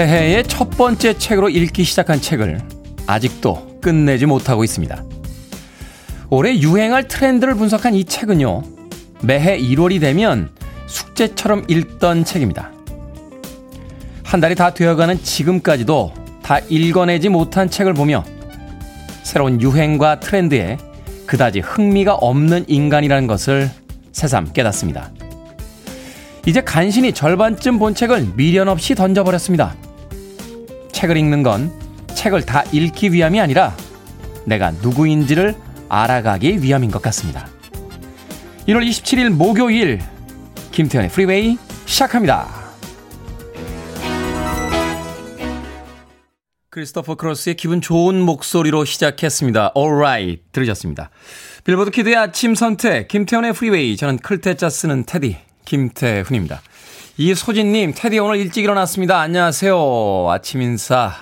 새해의 첫 번째 책으로 읽기 시작한 책을 아직도 끝내지 못하고 있습니다. 올해 유행할 트렌드를 분석한 이 책은요, 매해 1월이 되면 숙제처럼 읽던 책입니다. 한 달이 다 되어가는 지금까지도 다 읽어내지 못한 책을 보며 새로운 유행과 트렌드에 그다지 흥미가 없는 인간이라는 것을 새삼 깨닫습니다. 이제 간신히 절반쯤 본 책을 미련 없이 던져버렸습니다. 책을 읽는 건 책을 다 읽기 위함이 아니라 내가 누구인지를 알아가기 위함인 것 같습니다. 1월 27일 목요일 김태훈의 프리웨이 시작합니다. 크리스토퍼 크로스의 기분 좋은 목소리로 시작했습니다. Alright 들으셨습니다. 빌보드 kid의 아침 선택 김태훈의 프리웨이 저는 클 태 자 쓰는 테디 김태훈입니다. 이소진님, 테디 오늘 일찍 일어났습니다. 안녕하세요. 아침 인사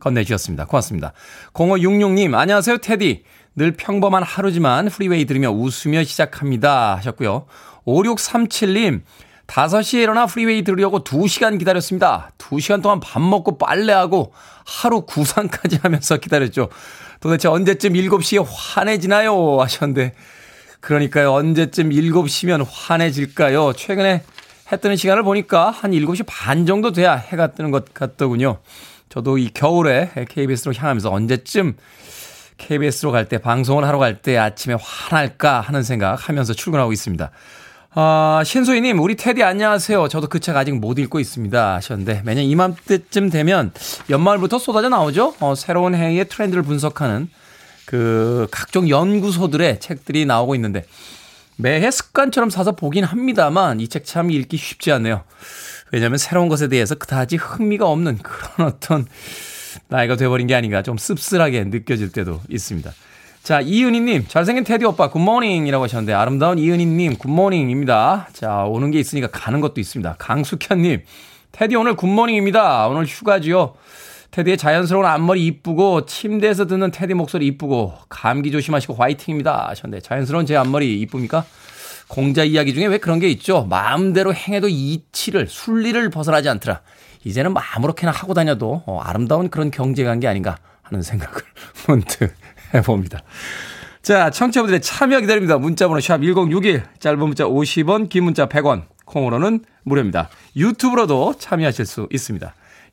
건네주셨습니다. 고맙습니다. 0566님, 안녕하세요, 테디. 늘 평범한 하루지만 프리웨이 들으며 웃으며 시작합니다. 하셨고요. 5637님, 5시에 일어나 프리웨이 들으려고 2시간 기다렸습니다. 2시간 동안 밥 먹고 빨래하고 하루 구상까지 하면서 기다렸죠. 도대체 언제쯤 7시에 환해지나요? 하셨는데, 그러니까요. 언제쯤 7시면 환해질까요? 최근에 해 뜨는 시간을 보니까 한 7시 반 정도 돼야 해가 뜨는 것 같더군요. 저도 이 겨울에 KBS로 향하면서 언제쯤 KBS로 갈 때, 방송을 하러 갈 때 아침에 환할까 하는 생각 하면서 출근하고 있습니다. 아, 신소희님, 우리 테디 안녕하세요. 저도 그 책 아직 못 읽고 있습니다. 하셨는데, 매년 이맘때쯤 되면 연말부터 쏟아져 나오죠? 어, 새로운 해의 트렌드를 분석하는 그 각종 연구소들의 책들이 나오고 있는데 매해 습관처럼 사서 보긴 합니다만 이 책 참 읽기 쉽지 않네요. 왜냐하면 새로운 것에 대해서 그다지 흥미가 없는 그런 어떤 나이가 돼버린 게 아닌가 좀 씁쓸하게 느껴질 때도 있습니다. 자, 이은희님, 잘생긴 테디 오빠, good morning이라고 하셨는데, 아름다운 이은희님, good morning입니다. 자, 오는 게 있으니까 가는 것도 있습니다. 강숙현님, 테디 오늘 good morning입니다. 오늘 휴가지요. 테디의 자연스러운 앞머리 이쁘고 침대에서 듣는 테디 목소리 이쁘고 감기 조심하시고 화이팅입니다 하셨는데 자연스러운 제 앞머리 이쁩니까? 공자 이야기 중에 왜 그런 게 있죠? 마음대로 행해도 이치를 순리를 벗어나지 않더라. 이제는 아무렇게나 하고 다녀도 어, 아름다운 그런 경지가 된 게 아닌가 하는 생각을 문득 해봅니다. 자, 청취자분들의 참여 기다립니다. 문자번호 샵 1061, 짧은 문자 50원, 긴 문자 100원, 콩으로는 무료입니다. 유튜브로도 참여하실 수 있습니다.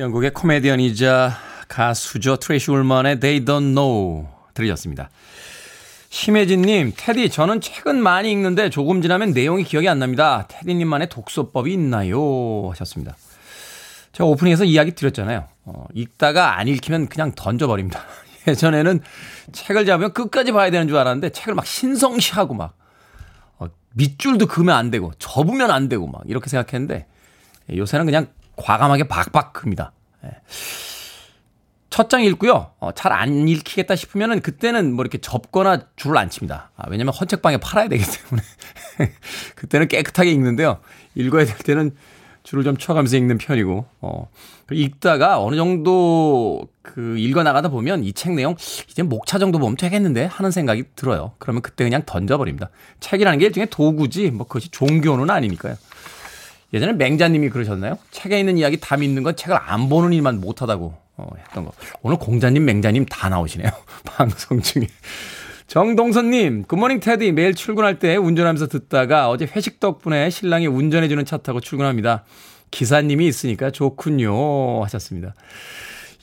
영국의 코미디언이자 가수죠. 트레이시 울먼의 They Don't Know 들으셨습니다. 심혜진님, 테디, 저는 책은 많이 읽는데 조금 지나면 내용이 기억이 안 납니다. 테디님만의 독서법이 있나요? 하셨습니다. 제가 오프닝에서 이야기 드렸잖아요. 어, 읽다가 안 읽히면 그냥 던져버립니다. 예전에는 책을 잡으면 끝까지 봐야 되는 줄 알았는데 책을 막 신성시하고 막 어, 밑줄도 그으면 안 되고 접으면 안 되고 막 이렇게 생각했는데 요새는 그냥 과감하게 박박 큽니다. 예. 첫장 읽고요. 어, 잘안 읽히겠다 싶으면은 그때는 뭐 이렇게 접거나 줄을 안 칩니다. 아, 왜냐면 헌책방에 팔아야 되기 때문에. 그때는 깨끗하게 읽는데요. 읽어야 될 때는 줄을 좀 쳐가면서 읽는 편이고, 어, 읽다가 어느 정도 그 읽어 나가다 보면 이 책 내용 이제 목차 정도 보면 되겠는데 하는 생각이 들어요. 그러면 그때 그냥 던져버립니다. 책이라는 게 일종의 도구지, 뭐 그것이 종교는 아니니까요. 예전에 맹자님이 그러셨나요? 책에 있는 이야기 다 믿는 건 책을 안 보는 일만 못하다고 어, 했던 거. 오늘 공자님, 맹자님 다 나오시네요. 방송 중에. 정동선님, good morning 테디. 매일 출근할 때 운전하면서 듣다가 어제 회식 덕분에 신랑이 운전해주는 차 타고 출근합니다. 기사님이 있으니까 좋군요. 하셨습니다.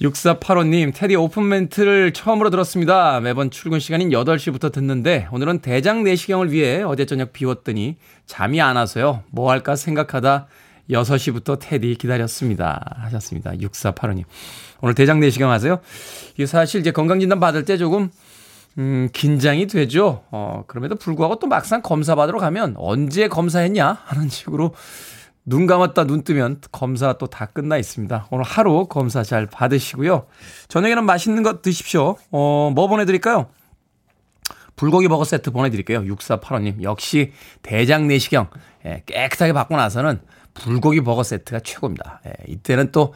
6485님, 테디 오픈 멘트를 처음으로 들었습니다. 매번 출근 시간인 8시부터 듣는데, 오늘은 대장 내시경을 위해 어제 저녁 비웠더니 잠이 안 와서요. 뭐 할까 생각하다 6시부터 테디 기다렸습니다. 하셨습니다. 6485님. 오늘 대장 내시경 하세요? 이게 사실 이제 건강진단 받을 때 조금, 음, 긴장이 되죠. 어, 그럼에도 불구하고 또 막상 검사 받으러 가면 언제 검사했냐? 하는 식으로 눈 감았다 눈 뜨면 검사 또 다 끝나 있습니다. 오늘 하루 검사 잘 받으시고요. 저녁에는 맛있는 것 드십시오. 어, 뭐 보내드릴까요? 불고기 버거 세트 보내드릴게요. 6485님. 역시 대장 내시경 예, 깨끗하게 받고 나서는 불고기 버거 세트가 최고입니다. 예, 이때는 또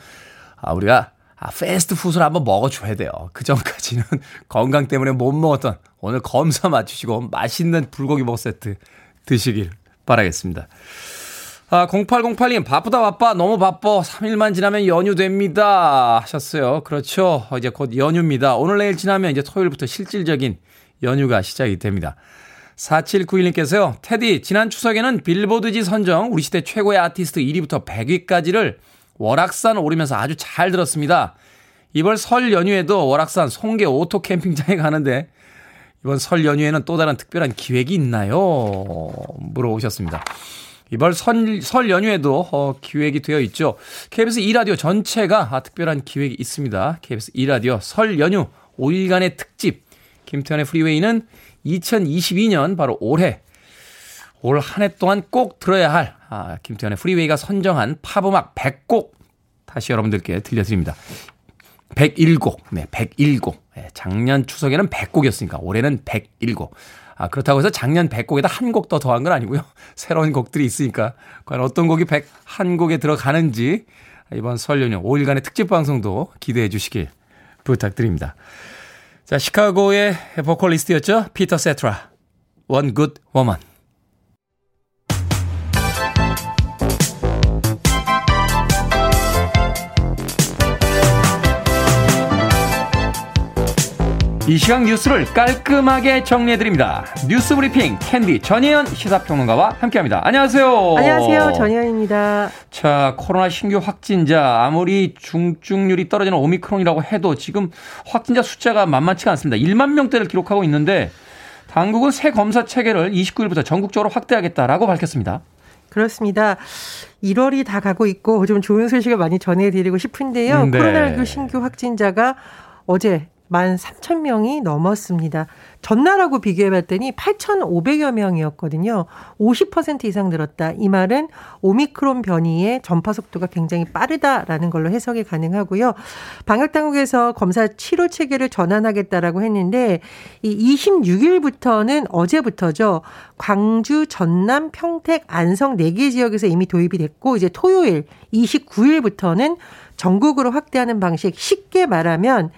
아, 우리가 아, 패스트푸드를 한번 먹어줘야 돼요. 그 전까지는 건강 때문에 못 먹었던 오늘 검사 맞추시고 맛있는 불고기 버거 세트 드시길 바라겠습니다. 아, 0808님, 바쁘다 바빠, 너무 바빠. 3일만 지나면 연휴 됩니다. 하셨어요. 그렇죠. 이제 곧 연휴입니다. 오늘 내일 지나면 이제 토요일부터 실질적인 연휴가 시작이 됩니다. 4791님께서요, 테디, 지난 추석에는 빌보드지 선정 우리 시대 최고의 아티스트 1위부터 100위까지를 월악산 오르면서 아주 잘 들었습니다. 이번 설 연휴에도 월악산 송계 오토 캠핑장에 가는데 이번 설 연휴에는 또 다른 특별한 기획이 있나요? 물어보셨습니다. 이번 설, 설 연휴에도 어, 기획이 되어 있죠. KBS 2라디오 전체가 아, 특별한 기획이 있습니다. KBS 2라디오 설 연휴 5일간의 특집 김태현의 프리웨이는 2022년 바로 올해 올 한 해 동안 꼭 들어야 할 아, 김태현의 프리웨이가 선정한 팝음악 100곡 다시 여러분들께 들려드립니다. 101곡, 네, 101곡. 네, 작년 추석에는 100곡이었으니까 올해는 101곡. 아, 그렇다고 해서 작년 100곡에다 한 곡 더 더한 건 아니고요. 새로운 곡들이 있으니까 과연 어떤 곡이 101곡에 들어가는지 이번 설 연휴 5일간의 특집 방송도 기대해 주시길 부탁드립니다. 자, 시카고의 보컬리스트였죠. 피터 세트라. One Good Woman. 이 시각 뉴스를 깔끔하게 정리해드립니다. 뉴스 브리핑 캔디 전혜연 시사평론가와 함께합니다. 안녕하세요. 안녕하세요. 전혜연입니다. 자, 코로나 신규 확진자 아무리 중증률이 떨어지는 오미크론이라고 해도 지금 확진자 숫자가 만만치가 않습니다. 1만 명대를 기록하고 있는데 당국은 새 검사 체계를 29일부터 전국적으로 확대하겠다라고 밝혔습니다. 그렇습니다. 1월이 다 가고 있고 좀 좋은 소식을 많이 전해드리고 싶은데요. 네. 코로나19 신규 확진자가 어제 만 3천 명이 넘었습니다. 전날하고 비교해 봤더니 8,500여 명이었거든요. 50% 이상 늘었다. 이 말은 오미크론 변이의 전파 속도가 굉장히 빠르다라는 걸로 해석이 가능하고요. 방역 당국에서 검사 치료 체계를 전환하겠다라고 했는데 이 26일부터는 어제부터죠. 광주, 전남, 평택, 안성 4개 지역에서 이미 도입이 됐고 이제 토요일 29일부터는 전국으로 확대하는 방식 쉽게 말하면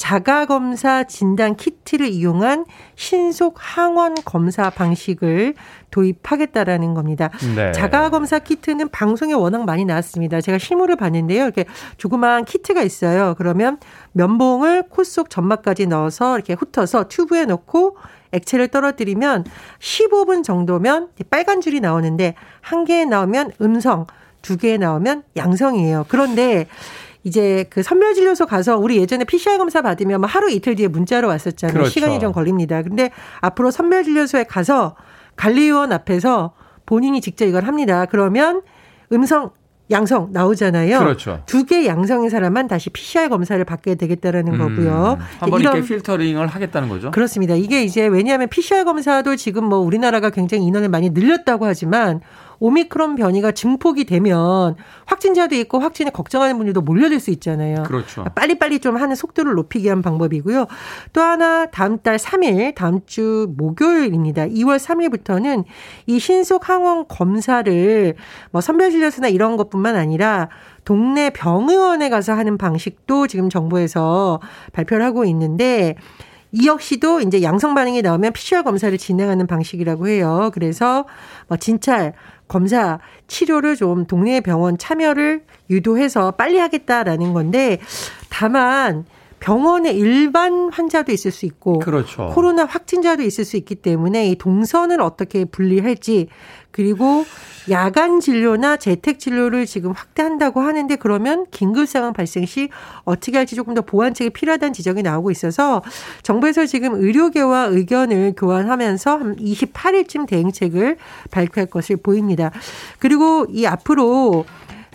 자가검사 진단 키트를 이용한 신속 항원 검사 방식을 도입하겠다라는 겁니다. 네. 자가검사 키트는 방송에 워낙 많이 나왔습니다. 제가 실물을 봤는데요. 이렇게 조그마한 키트가 있어요. 그러면 면봉을 코 속 점막까지 넣어서 이렇게 훑어서 튜브에 넣고 액체를 떨어뜨리면 15분 정도면 빨간 줄이 나오는데 한 개에 나오면 음성, 두 개에 나오면 양성이에요. 그런데 이제 그 선별진료소 가서 우리 예전에 PCR 검사 받으면 뭐 하루 이틀 뒤에 문자로 왔었잖아요. 그렇죠. 시간이 좀 걸립니다. 근데 앞으로 선별진료소에 가서 관리의원 앞에서 본인이 직접 이걸 합니다. 그러면 음성 양성 나오잖아요. 그렇죠. 두 개 양성인 사람만 다시 PCR 검사를 받게 되겠다라는 음, 거고요. 한번 이렇게 필터링을 하겠다는 거죠. 그렇습니다. 이게 이제 왜냐하면 PCR 검사도 지금 뭐 우리나라가 굉장히 인원을 많이 늘렸다고 하지만 오미크론 변이가 증폭이 되면 확진자도 있고 확진에 걱정하는 분들도 몰려들 수 있잖아요. 그렇죠. 빨리빨리 좀 하는 속도를 높이기 위한 방법이고요. 또 하나 다음 달 3일 다음 주 목요일입니다. 2월 3일부터는 이 신속 항원 검사를 뭐 선별진료소나 이런 것뿐만 아니라 동네 병의원에 가서 하는 방식도 지금 정부에서 발표를 하고 있는데 이 역시도 이제 양성 반응이 나오면 PCR 검사를 진행하는 방식이라고 해요. 그래서 뭐 진찰 검사 치료를 좀 동네 병원 참여를 유도해서 빨리 하겠다라는 건데 다만 병원의 일반 환자도 있을 수 있고 그렇죠. 코로나 확진자도 있을 수 있기 때문에 이 동선을 어떻게 분리할지 그리고 야간 진료나 재택 진료를 지금 확대한다고 하는데 그러면 긴급 상황 발생 시 어떻게 할지 조금 더 보완책이 필요하다는 지적이 나오고 있어서 정부에서 지금 의료계와 의견을 교환하면서 한 28일쯤 대응책을 발표할 것을 보입니다. 그리고 이 앞으로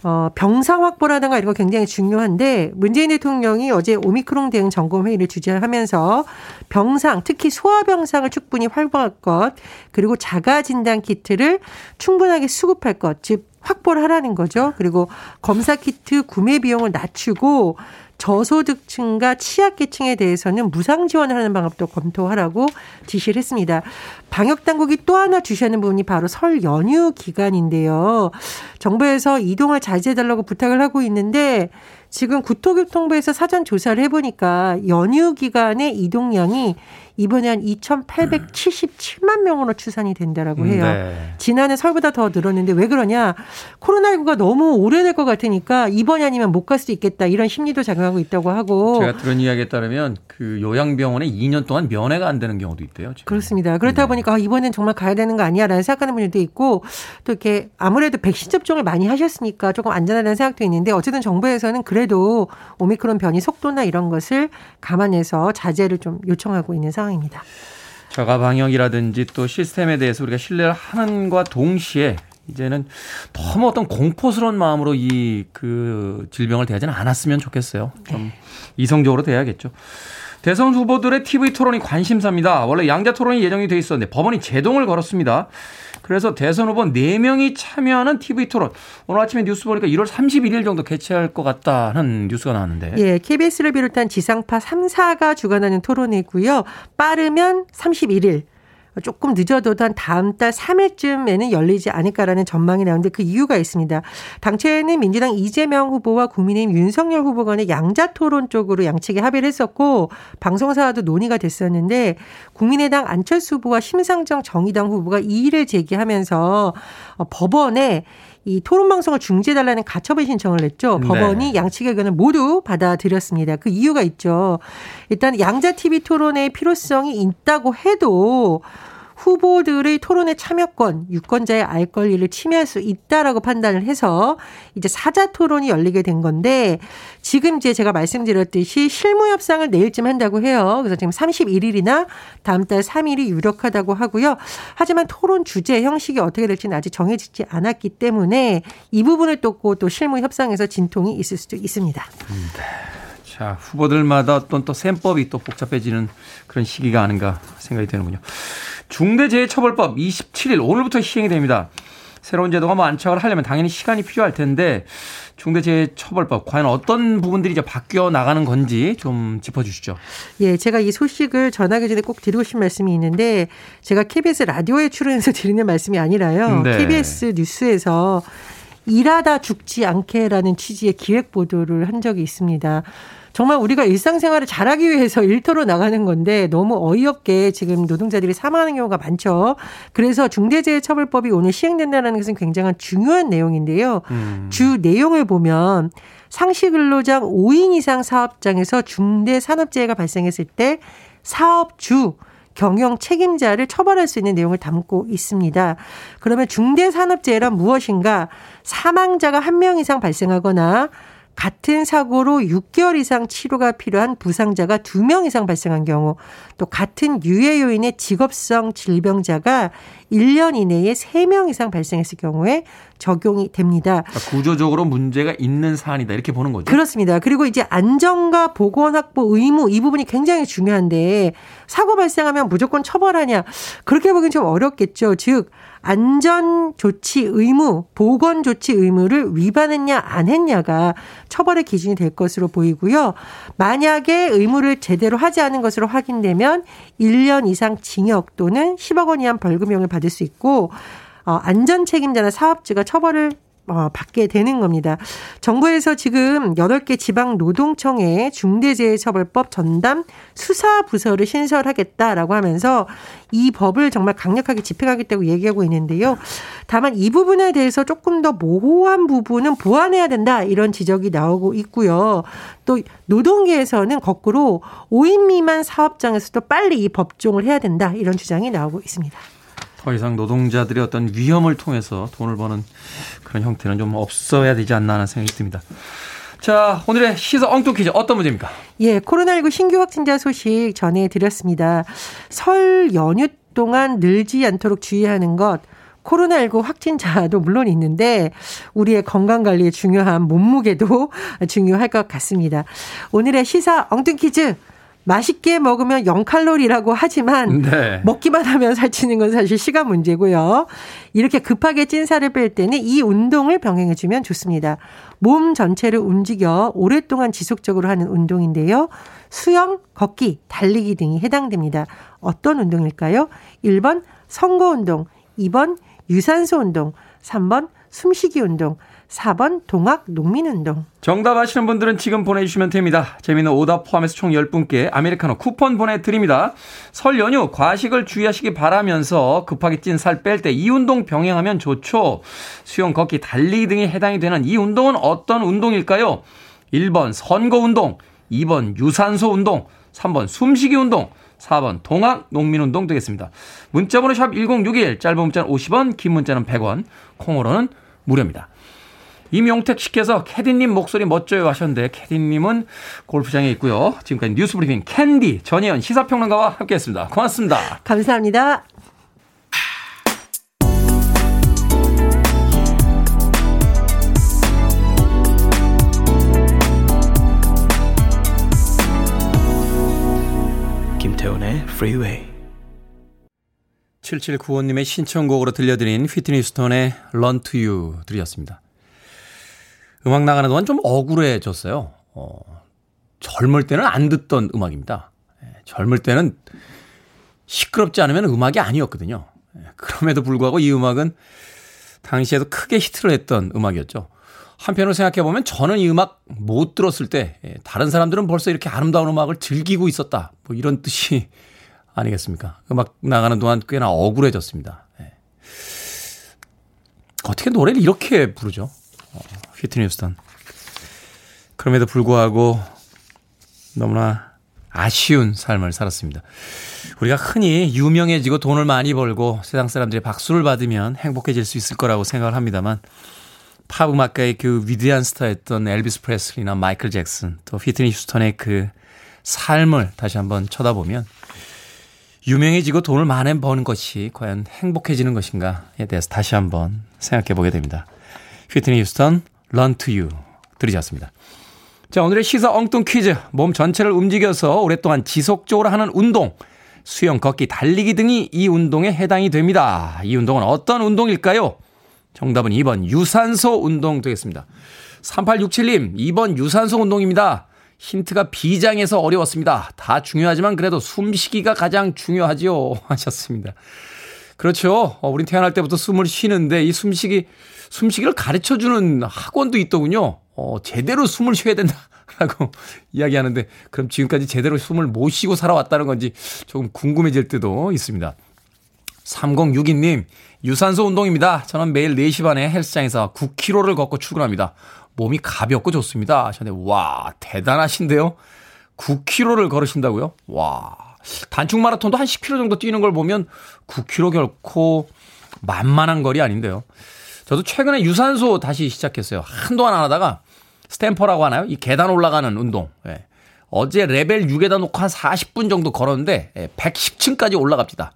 어, 병상 확보라든가 이런 거 굉장히 중요한데 문재인 대통령이 어제 오미크론 대응 점검 회의를 주재하면서 병상 특히 소아병상을 충분히 활보할 것 그리고 자가 진단 키트를 충분하게 수급할 것 즉 확보를 하라는 거죠. 그리고 검사 키트 구매 비용을 낮추고 저소득층과 취약계층에 대해서는 무상 지원을 하는 방법도 검토하라고 지시를 했습니다. 방역 당국이 또 하나 주시하는 부분이 바로 설 연휴 기간인데요. 정부에서 이동을 자제해달라고 부탁을 하고 있는데 지금 국토교통부에서 사전 조사를 해보니까 연휴 기간의 이동량이 이번에 한 2,877만 명으로 추산이 된다라고 해요. 네. 지난해 설보다 더 늘었는데 왜 그러냐? 코로나19가 너무 오래될 것 같으니까 이번이 아니면 못 갈 수도 있겠다 이런 심리도 작용하고 있다고 하고. 제가 들은 이야기에 따르면 그 요양병원에 2년 동안 면회가 안 되는 경우도 있대요. 지금. 그렇습니다. 그렇다 네. 보니까 아, 이번엔 정말 가야 되는 거 아니야라는 생각하는 분들도 있고 또 이렇게 아무래도 백신 접종을 많이 하셨으니까 조금 안전하다는 생각도 있는데 어쨌든 정부에서는 그래도 오미크론 변이 속도나 이런 것을 감안해서 자제를 좀 요청하고 있는 상황. 상황입니다. 자가 방역이라든지 또 시스템에 대해서 우리가 신뢰를 하는과 동시에 이제는 너무 어떤 공포스러운 마음으로 이 그 질병을 대하지는 않았으면 좋겠어요. 좀 네. 이성적으로 대야겠죠. 대선 후보들의 TV 토론이 관심사입니다. 원래 양자 토론이 예정이 돼 있었는데 법원이 제동을 걸었습니다. 그래서 대선 후보 4명이 참여하는 TV 토론. 오늘 아침에 뉴스 보니까 1월 31일 정도 개최할 것 같다는 뉴스가 나왔는데. 예, KBS를 비롯한 지상파 3사가 주관하는 토론이고요. 빠르면 31일, 조금 늦어도 한 다음 달 3일쯤에는 열리지 않을까라는 전망이 나오는데 그 이유가 있습니다. 당초에는 민주당 이재명 후보와 국민의힘 윤석열 후보 간의 양자 토론 쪽으로 양측이 합의를 했었고 방송사와도 논의가 됐었는데 국민의당 안철수 후보와 심상정 정의당 후보가 이의를 제기하면서 어, 법원에 이 토론 방송을 중지해달라는 가처분 신청을 냈죠. 네. 법원이 양측의 의견을 모두 받아들였습니다. 그 이유가 있죠. 일단 양자 TV 토론의 필요성이 있다고 해도 후보들의 토론에 참여권, 유권자의 알 권리를 침해할 수 있다라고 판단을 해서 이제 사자 토론이 열리게 된 건데 지금 이제 제가 말씀드렸듯이 실무 협상을 내일쯤 한다고 해요. 그래서 지금 31일이나 다음 달 3일이 유력하다고 하고요. 하지만 토론 주제 형식이 어떻게 될지는 아직 정해지지 않았기 때문에 이 부분을 뚫고 또 실무 협상에서 진통이 있을 수도 있습니다. 네. 자, 후보들마다 어떤 또 셈법이 또 복잡해지는 그런 시기가 아닌가 생각이 되는군요. 중대재해처벌법 27일 오늘부터 시행이 됩니다. 새로운 제도가 뭐 안착을 하려면 당연히 시간이 필요할 텐데 중대재해처벌법 과연 어떤 부분들이 이제 바뀌어 나가는 건지 좀 짚어주시죠. 예, 제가 이 소식을 전하기 전에 꼭 드리고 싶은 말씀이 있는데 제가 KBS 라디오에 출연해서 드리는 말씀이 아니라요. 네. KBS 뉴스에서 일하다 죽지 않게라는 취지의 기획 보도를 한 적이 있습니다. 정말 우리가 일상생활을 잘하기 위해서 일터로 나가는 건데 너무 어이없게 지금 노동자들이 사망하는 경우가 많죠. 그래서 중대재해처벌법이 오늘 시행된다는 것은 굉장한 중요한 내용인데요. 음. 주 내용을 보면 상시 근로장 5인 이상 사업장에서 중대 산업재해가 발생했을 때 사업주 경영 책임자를 처벌할 수 있는 내용을 담고 있습니다. 그러면 중대산업재해란 무엇인가? 사망자가 한 명 이상 발생하거나 같은 사고로 6개월 이상 치료가 필요한 부상자가 2명 이상 발생한 경우 또 같은 유해 요인의 직업성 질병자가 1년 이내에 3명 이상 발생했을 경우에 적용이 됩니다. 그러니까 구조적으로 문제가 있는 사안이다 이렇게 보는 거죠. 그렇습니다. 그리고 이제 안전과 보건 확보 의무 이 부분이 굉장히 중요한데 사고 발생하면 무조건 처벌하냐 그렇게 보기엔 좀 어렵겠죠. 즉 안전 조치 의무, 보건 조치 의무를 위반했냐 안 했냐가 처벌의 기준이 될 것으로 보이고요. 만약에 의무를 제대로 하지 않은 것으로 확인되면 1년 이상 징역 또는 10억 원 이하 벌금형을 받을 수 있고 어, 안전 책임자나 사업주가 처벌을 어, 받게 되는 겁니다. 정부에서 지금 8개 지방 노동청에 중대재해처벌법 전담 수사부서를 신설하겠다라고 하면서 이 법을 정말 강력하게 집행하겠다고 얘기하고 있는데요. 다만 이 부분에 대해서 조금 더 모호한 부분은 보완해야 된다 이런 지적이 나오고 있고요. 또 노동계에서는 거꾸로 5인 미만 사업장에서도 빨리 이 법종을 해야 된다 이런 주장이 나오고 있습니다. 더 이상 노동자들의 어떤 위험을 통해서 돈을 버는 그런 형태는 좀 없어야 되지 않나 하는 생각이 듭니다. 자, 오늘의 시사 엉뚱 퀴즈 어떤 문제입니까? 예, 코로나19 신규 확진자 소식 전해드렸습니다. 설 연휴 동안 늘지 않도록 주의하는 것, 코로나19 확진자도 물론 있는데 우리의 건강 관리에 중요한 몸무게도 중요할 것 같습니다. 오늘의 시사 엉뚱 퀴즈 맛있게 먹으면 0칼로리라고 하지만 네. 먹기만 하면 살찌는 건 사실 시간 문제고요. 이렇게 급하게 찐 살을 뺄 때는 이 운동을 병행해 주면 좋습니다. 몸 전체를 움직여 오랫동안 지속적으로 하는 운동인데요. 수영, 걷기, 달리기 등이 해당됩니다. 어떤 운동일까요? 1번 선거 운동, 2번 유산소 운동, 3번 숨쉬기 운동, 4번 동학 농민운동. 정답 아시는 분들은 지금 보내주시면 됩니다. 재미는 오답 포함해서 총 10분께 아메리카노 쿠폰 보내드립니다. 설 연휴 과식을 주의하시기 바라면서 급하게 찐 살 뺄 때 이 운동 병행하면 좋죠. 수영, 걷기, 달리기 등이 해당이 되는 이 운동은 어떤 운동일까요? 1번 선거 운동, 2번 유산소 운동, 3번 숨쉬기 운동, 4번 동학 농민운동 되겠습니다. 문자번호 샵 1061, 짧은 문자는 50원, 긴 문자는 100원, 콩으로는 무료입니다. 이명택 씨께서 캐디님 목소리 멋져요 하셨는데 캐디님은 골프장에 있고요. 지금까지 뉴스 브리핑 캐디 전혜연 시사평론가와 함께했습니다. 고맙습니다. 감사합니다. 김태훈의 Freeway. 7795님의 신청곡으로 들려드린 휘트니 스톤의 Run to You 들이었습니다. 음악 나가는 동안 좀 억울해졌어요. 어, 젊을 때는 안 듣던 음악입니다. 예, 젊을 때는 시끄럽지 않으면 음악이 아니었거든요. 예, 그럼에도 불구하고 이 음악은 당시에도 크게 히트를 했던 음악이었죠. 한편으로 생각해보면 저는 이 음악 못 들었을 때 예, 다른 사람들은 벌써 이렇게 아름다운 음악을 즐기고 있었다. 뭐 이런 뜻이 아니겠습니까? 음악 나가는 동안 꽤나 억울해졌습니다. 어떻게 노래를 이렇게 부르죠? 어, 휘트니 휴스턴. 그럼에도 불구하고 너무나 아쉬운 삶을 살았습니다. 우리가 흔히 유명해지고 돈을 많이 벌고 세상 사람들의 박수를 받으면 행복해질 수 있을 거라고 생각을 합니다만 팝 음악가의 그 위대한 스타였던 엘비스 프레슬리나 마이클 잭슨 또 휘트니 휴스턴의 그 삶을 다시 한번 쳐다보면 유명해지고 돈을 많이 버는 것이 과연 행복해지는 것인가에 대해서 다시 한번 생각해 보게 됩니다. 휘트니 휴스턴 Run to You 들으지 않습니다. 자, 오늘의 시사 엉뚱 퀴즈. 몸 전체를 움직여서 오랫동안 지속적으로 하는 운동. 수영, 걷기, 달리기 등이 이 운동에 해당이 됩니다. 이 운동은 어떤 운동일까요? 정답은 2번 유산소 운동 되겠습니다. 3867님, 2번 유산소 운동입니다. 힌트가 비장해서 어려웠습니다. 다 중요하지만 그래도 숨쉬기가 가장 중요하지요. 하셨습니다. 그렇죠. 어, 우린 태어날 때부터 숨을 쉬는데 이 숨쉬기 숨쉬기를 가르쳐 주는 학원도 있더군요. 어, 제대로 숨을 쉬어야 된다라고 이야기하는데 그럼 지금까지 제대로 숨을 못 쉬고 살아왔다는 건지 조금 궁금해질 때도 있습니다. 3062님, 유산소 운동입니다. 저는 매일 4시 반에 헬스장에서 9km를 걷고 출근합니다. 몸이 가볍고 좋습니다. 하셨는데, 와, 대단하신데요? 9km를 걸으신다고요? 와. 단축 마라톤도 한 10km 정도 뛰는 걸 보면 9km 결코 만만한 거리 아닌데요. 저도 최근에 유산소 다시 시작했어요. 한동안 안 하다가 stepper라고 하나요? 이 계단 올라가는 운동. 예. 어제 레벨 6에다 놓고 한 40분 정도 걸었는데 예, 110층까지 올라갑니다.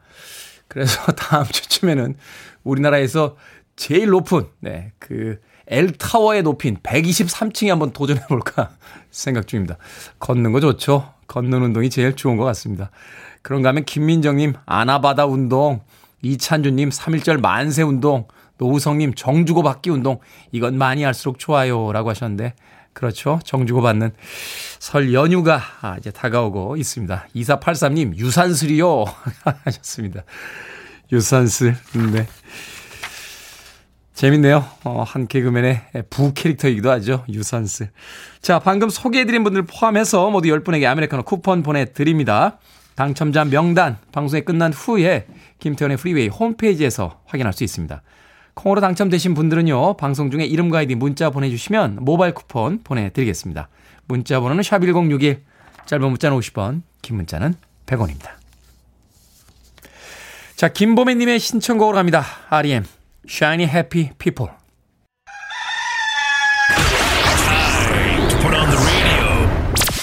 그래서 다음 주쯤에는 우리나라에서 제일 높은 네, 그 엘타워의 높인 123층에 한번 도전해 볼까 생각 중입니다. 걷는 거 좋죠. 걷는 운동이 제일 좋은 것 같습니다. 그런가 하면 김민정님 아나바다 운동, 이찬주님 3일절 만세 운동, 노우성님 정주고 받기 운동 이건 많이 할수록 좋아요 라고 하셨는데 그렇죠. 정주고 받는 설 연휴가 아, 이제 다가오고 있습니다. 2483님 유산슬이요 하셨습니다. 유산슬 네. 재밌네요. 어, 한 개그맨의 부 캐릭터이기도 하죠. 유산슬. 자, 방금 소개해드린 분들 포함해서 모두 10분에게 아메리카노 쿠폰 보내드립니다. 당첨자 명단 방송이 끝난 후에 김태훈의 Freeway 홈페이지에서 확인할 수 있습니다. 콩으로 당첨되신 분들은요, 방송 중에 이름과 아이디 문자 보내주시면 모바일 쿠폰 보내드리겠습니다. 문자 번호는 샵1061, 짧은 문자는 50원, 긴 문자는 100원입니다. 자, 김보매님의 신청곡으로 갑니다. REM, Shiny Happy People.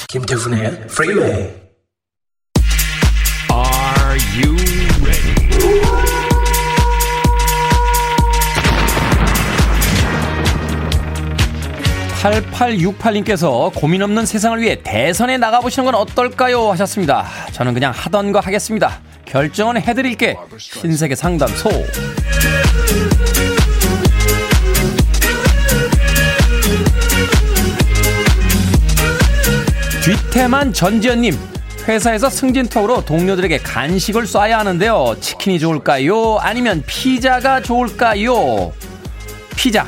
김태훈의 Freeway. Are 8868님께서 고민 없는 세상을 위해 대선에 나가보시는 건 어떨까요? 하셨습니다. 저는 그냥 하던 거 하겠습니다. 결정은 해드릴게. 신세계 상담소. 뒤태만 전지현님. 회사에서 승진턱으로 동료들에게 간식을 쏴야 하는데요. 치킨이 좋을까요? 아니면 피자가 좋을까요? 피자.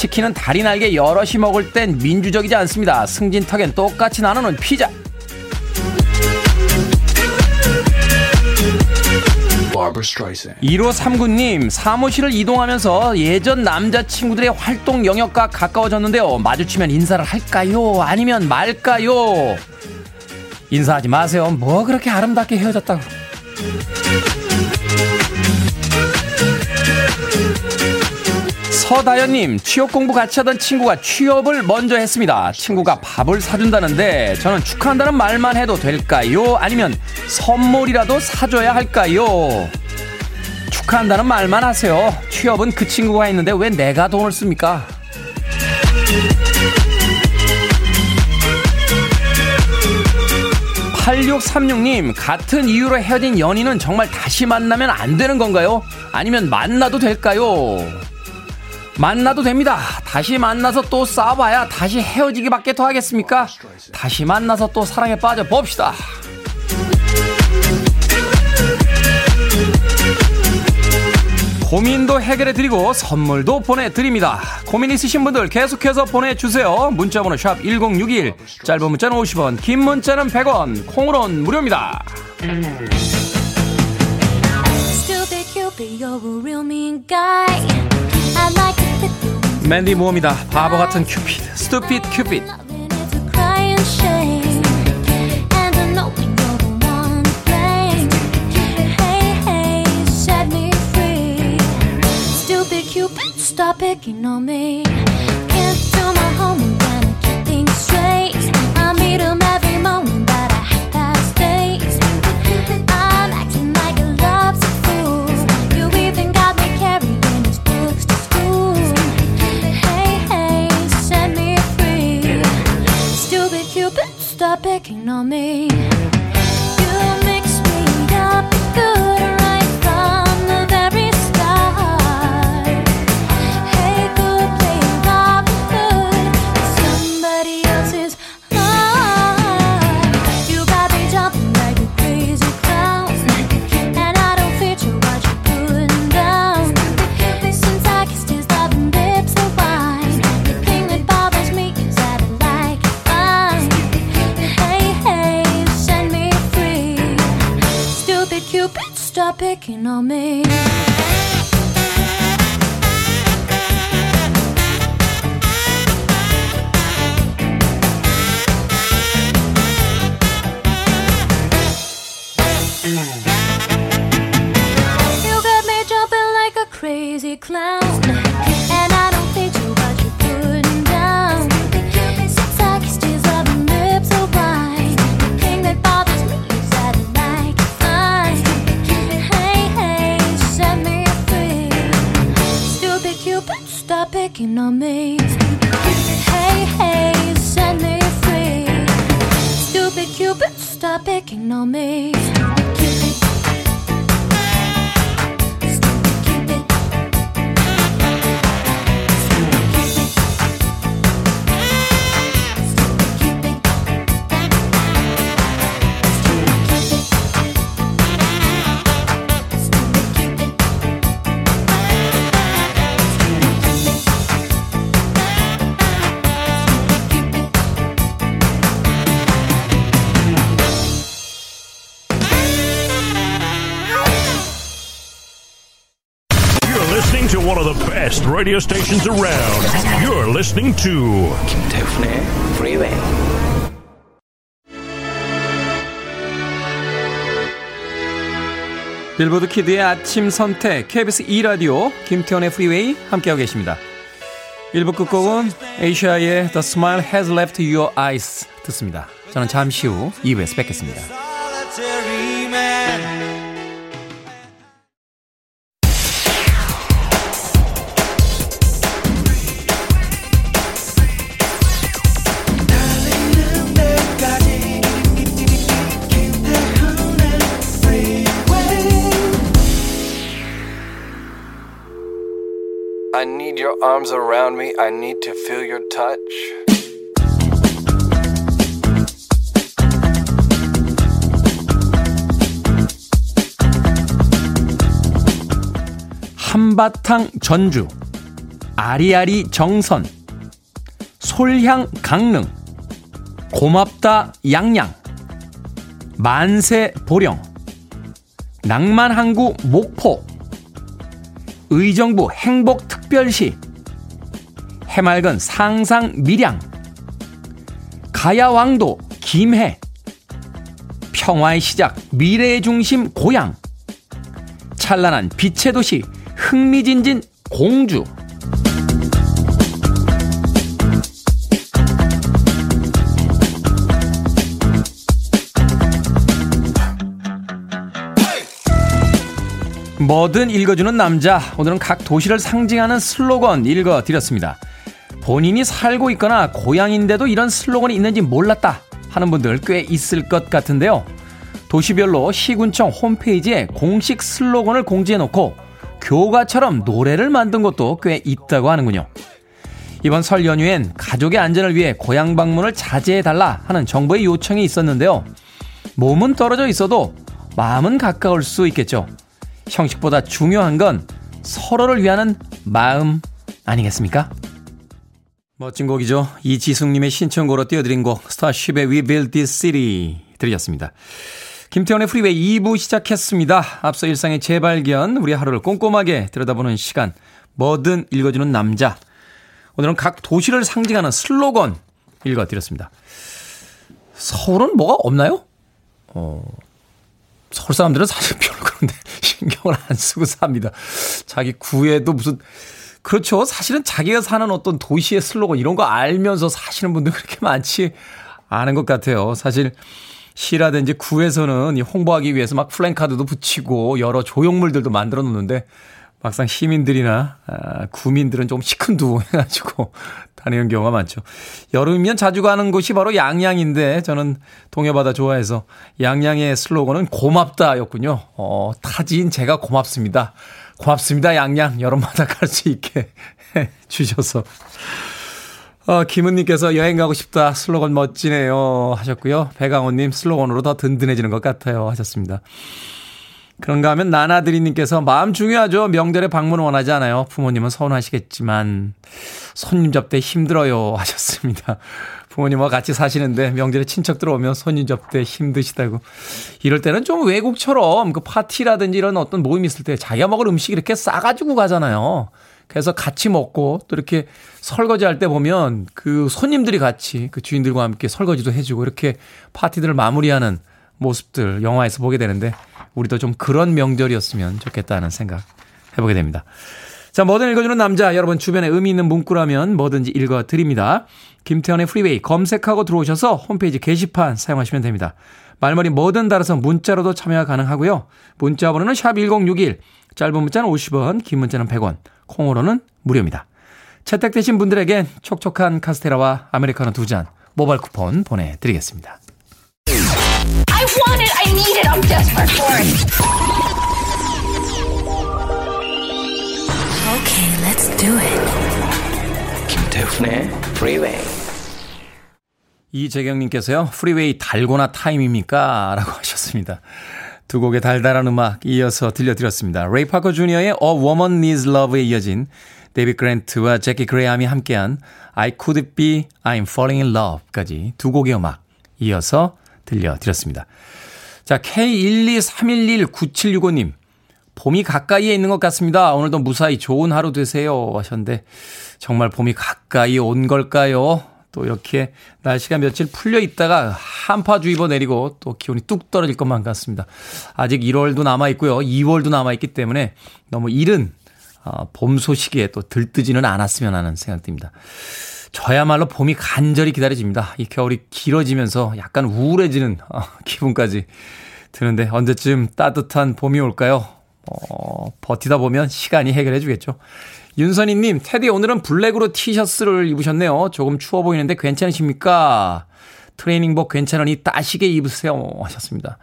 치킨은 다리 날개 여럿이 먹을 땐 민주적이지 않습니다. 승진턱엔 똑같이 나누는 피자. 1호 3구님 사무실을 이동하면서 예전 남자친구들의 활동 영역과 가까워졌는데요. 마주치면 인사를 할까요? 아니면 말까요? 인사하지 마세요. 뭐 그렇게 아름답게 헤어졌다고. 서다연님, 취업 공부 같이 하던 친구가 취업을 먼저 했습니다. 친구가 밥을 사준다는데 저는 축하한다는 말만 해도 될까요? 아니면 선물이라도 사줘야 할까요? 축하한다는 말만 하세요. 취업은 그 친구가 했는데 왜 내가 돈을 씁니까? 8636님, 같은 이유로 헤어진 연인은 정말 다시 만나면 안 되는 건가요? 아니면 만나도 될까요? 만나도 됩니다. 다시 만나서 또 싸워봐야 다시 헤어지기밖에 더 하겠습니까? 다시 만나서 또 사랑에 빠져 봅시다. 고민도 해결해 드리고 선물도 보내드립니다. 고민 있으신 분들 계속해서 보내주세요. 문자번호 샵 1061, 짧은 문자는 50원, 긴 문자는 100원, 콩으로는 무료입니다. 맨디 모험이다. 바보 같은 큐피드. 스투핏 큐피드. Stop picking on me. Can't do my homework and keep things straight. Radio stations around. You're listening to 김태훈의 Freeway. 빌보드 키드의 아침 선택 KBS 2 라디오 김태훈의 Freeway 함께하고 계십니다. 1부 끝곡은 Asia의 The Smile Has Left Your Eyes 듣습니다. 저는 잠시 후 2부에서 뵙겠습니다. I need your arms around me. I need to feel your touch. 한바탕 전주, 아리아리 정선, 솔향 강릉, 고맙다 양양, 만세 보령, 낭만항구 목포, 의정부 행복 특 별시, 해맑은 상상 밀양, 가야왕도 김해, 평화의 시작 미래의 중심 고향, 찬란한 빛의 도시 흥미진진 공주. 뭐든 읽어주는 남자. 오늘은 각 도시를 상징하는 슬로건 읽어드렸습니다. 본인이 살고 있거나 고향인데도 이런 슬로건이 있는지 몰랐다 하는 분들 꽤 있을 것 같은데요. 도시별로 시군청 홈페이지에 공식 슬로건을 공지해놓고 교가처럼 노래를 만든 곳도 꽤 있다고 하는군요. 이번 설 연휴엔 가족의 안전을 위해 고향 방문을 자제해달라 하는 정부의 요청이 있었는데요. 몸은 떨어져 있어도 마음은 가까울 수 있겠죠. 형식보다 중요한 건 서로를 위하는 마음 아니겠습니까? 멋진 곡이죠. 이지숙님의 신청곡으로 띄워드린 곡 스타쉽의 We Build This City 들으셨습니다. 김태훈의 Freeway 2부 시작했습니다. 앞서 일상의 재발견, 우리 하루를 꼼꼼하게 들여다보는 시간, 뭐든 읽어주는 남자. 오늘은 각 도시를 상징하는 슬로건 읽어드렸습니다. 서울은 뭐가 없나요? 어, 서울 사람들은 사실 별로 그런데 신경을 안 쓰고 삽니다. 자기 구에도 무슨 그렇죠. 사실은 자기가 사는 어떤 도시의 슬로건 이런 거 알면서 사시는 분들 그렇게 많지 않은 것 같아요. 사실 시라든지 구에서는 홍보하기 위해서 막 플랜카드도 붙이고 여러 조형물들도 만들어 놓는데 막상 시민들이나 아, 구민들은 좀 시큰둥해가지고 다니는 경우가 많죠. 여름이면 자주 가는 곳이 바로 양양인데 저는 동해바다 좋아해서 양양의 슬로건은 고맙다였군요. 어, 타지인 제가 고맙습니다. 고맙습니다 양양 여름마다 갈 수 있게 주셔서 어, 김은님께서 여행 가고 싶다 슬로건 멋지네요 하셨고요. 배강호님 슬로건으로 더 든든해지는 것 같아요 하셨습니다. 그런가 하면 나나드리님께서 마음 중요하죠. 명절에 방문 원하지 않아요. 부모님은 서운하시겠지만 손님 접대 힘들어요 하셨습니다. 부모님과 같이 사시는데 명절에 친척 들어오면 손님 접대 힘드시다고. 이럴 때는 좀 외국처럼 그 파티라든지 이런 어떤 모임 있을 때 자기가 먹을 음식 이렇게 싸가지고 가잖아요. 그래서 같이 먹고 또 이렇게 설거지 할 때 보면 그 손님들이 같이 그 주인들과 함께 설거지도 해주고 이렇게 파티들을 마무리하는 모습들 영화에서 보게 되는데 우리도 좀 그런 명절이었으면 좋겠다는 생각 해보게 됩니다. 자, 뭐든 읽어주는 남자. 여러분 주변에 의미 있는 문구라면 뭐든지 읽어드립니다. 김태훈의 Freeway 검색하고 들어오셔서 홈페이지 게시판 사용하시면 됩니다. 말머리 뭐든 달아서 문자로도 참여가 가능하고요. 문자 번호는 샵 1061, 짧은 문자는 50원, 긴 문자는 100원, 콩으로는 무료입니다. 채택되신 분들에겐 촉촉한 카스테라와 아메리카노 두 잔 모바일 쿠폰 보내드리겠습니다. I want it, I need it, I'm desperate for it. Okay, let's do it. 김태훈의 Freeway. 이재경님께서요, Freeway 달고나 타임입니까? 라고 하셨습니다. 두 곡의 달달한 음악 이어서 들려드렸습니다. 레이 파커 주니어의 A Woman Needs Love에 이어진 데이비드 그랜트와 재키 그레이엄이 함께한 Could It Be I'm Falling in Love까지 두 곡의 음악 이어서 들려드렸습니다. 자, K123119765님. 봄이 가까이에 있는 것 같습니다. 오늘도 무사히 좋은 하루 되세요. 하셨는데, 정말 봄이 가까이 온 걸까요? 또 이렇게 날씨가 며칠 풀려 있다가 한파주의보 내리고 또 기온이 뚝 떨어질 것만 같습니다. 아직 1월도 남아있고요. 2월도 남아있기 때문에 너무 이른 어, 봄 소식에 또 들뜨지는 않았으면 하는 생각 듭니다. 저야말로 봄이 간절히 기다려집니다. 이 겨울이 길어지면서 약간 우울해지는 어, 기분까지 드는데 언제쯤 따뜻한 봄이 올까요? 어, 버티다 보면 시간이 해결해 주겠죠. 윤선희님, 테디 오늘은 블랙으로 티셔츠를 입으셨네요. 조금 추워 보이는데 괜찮으십니까? 트레이닝복 괜찮으니 따시게 입으세요. 하셨습니다.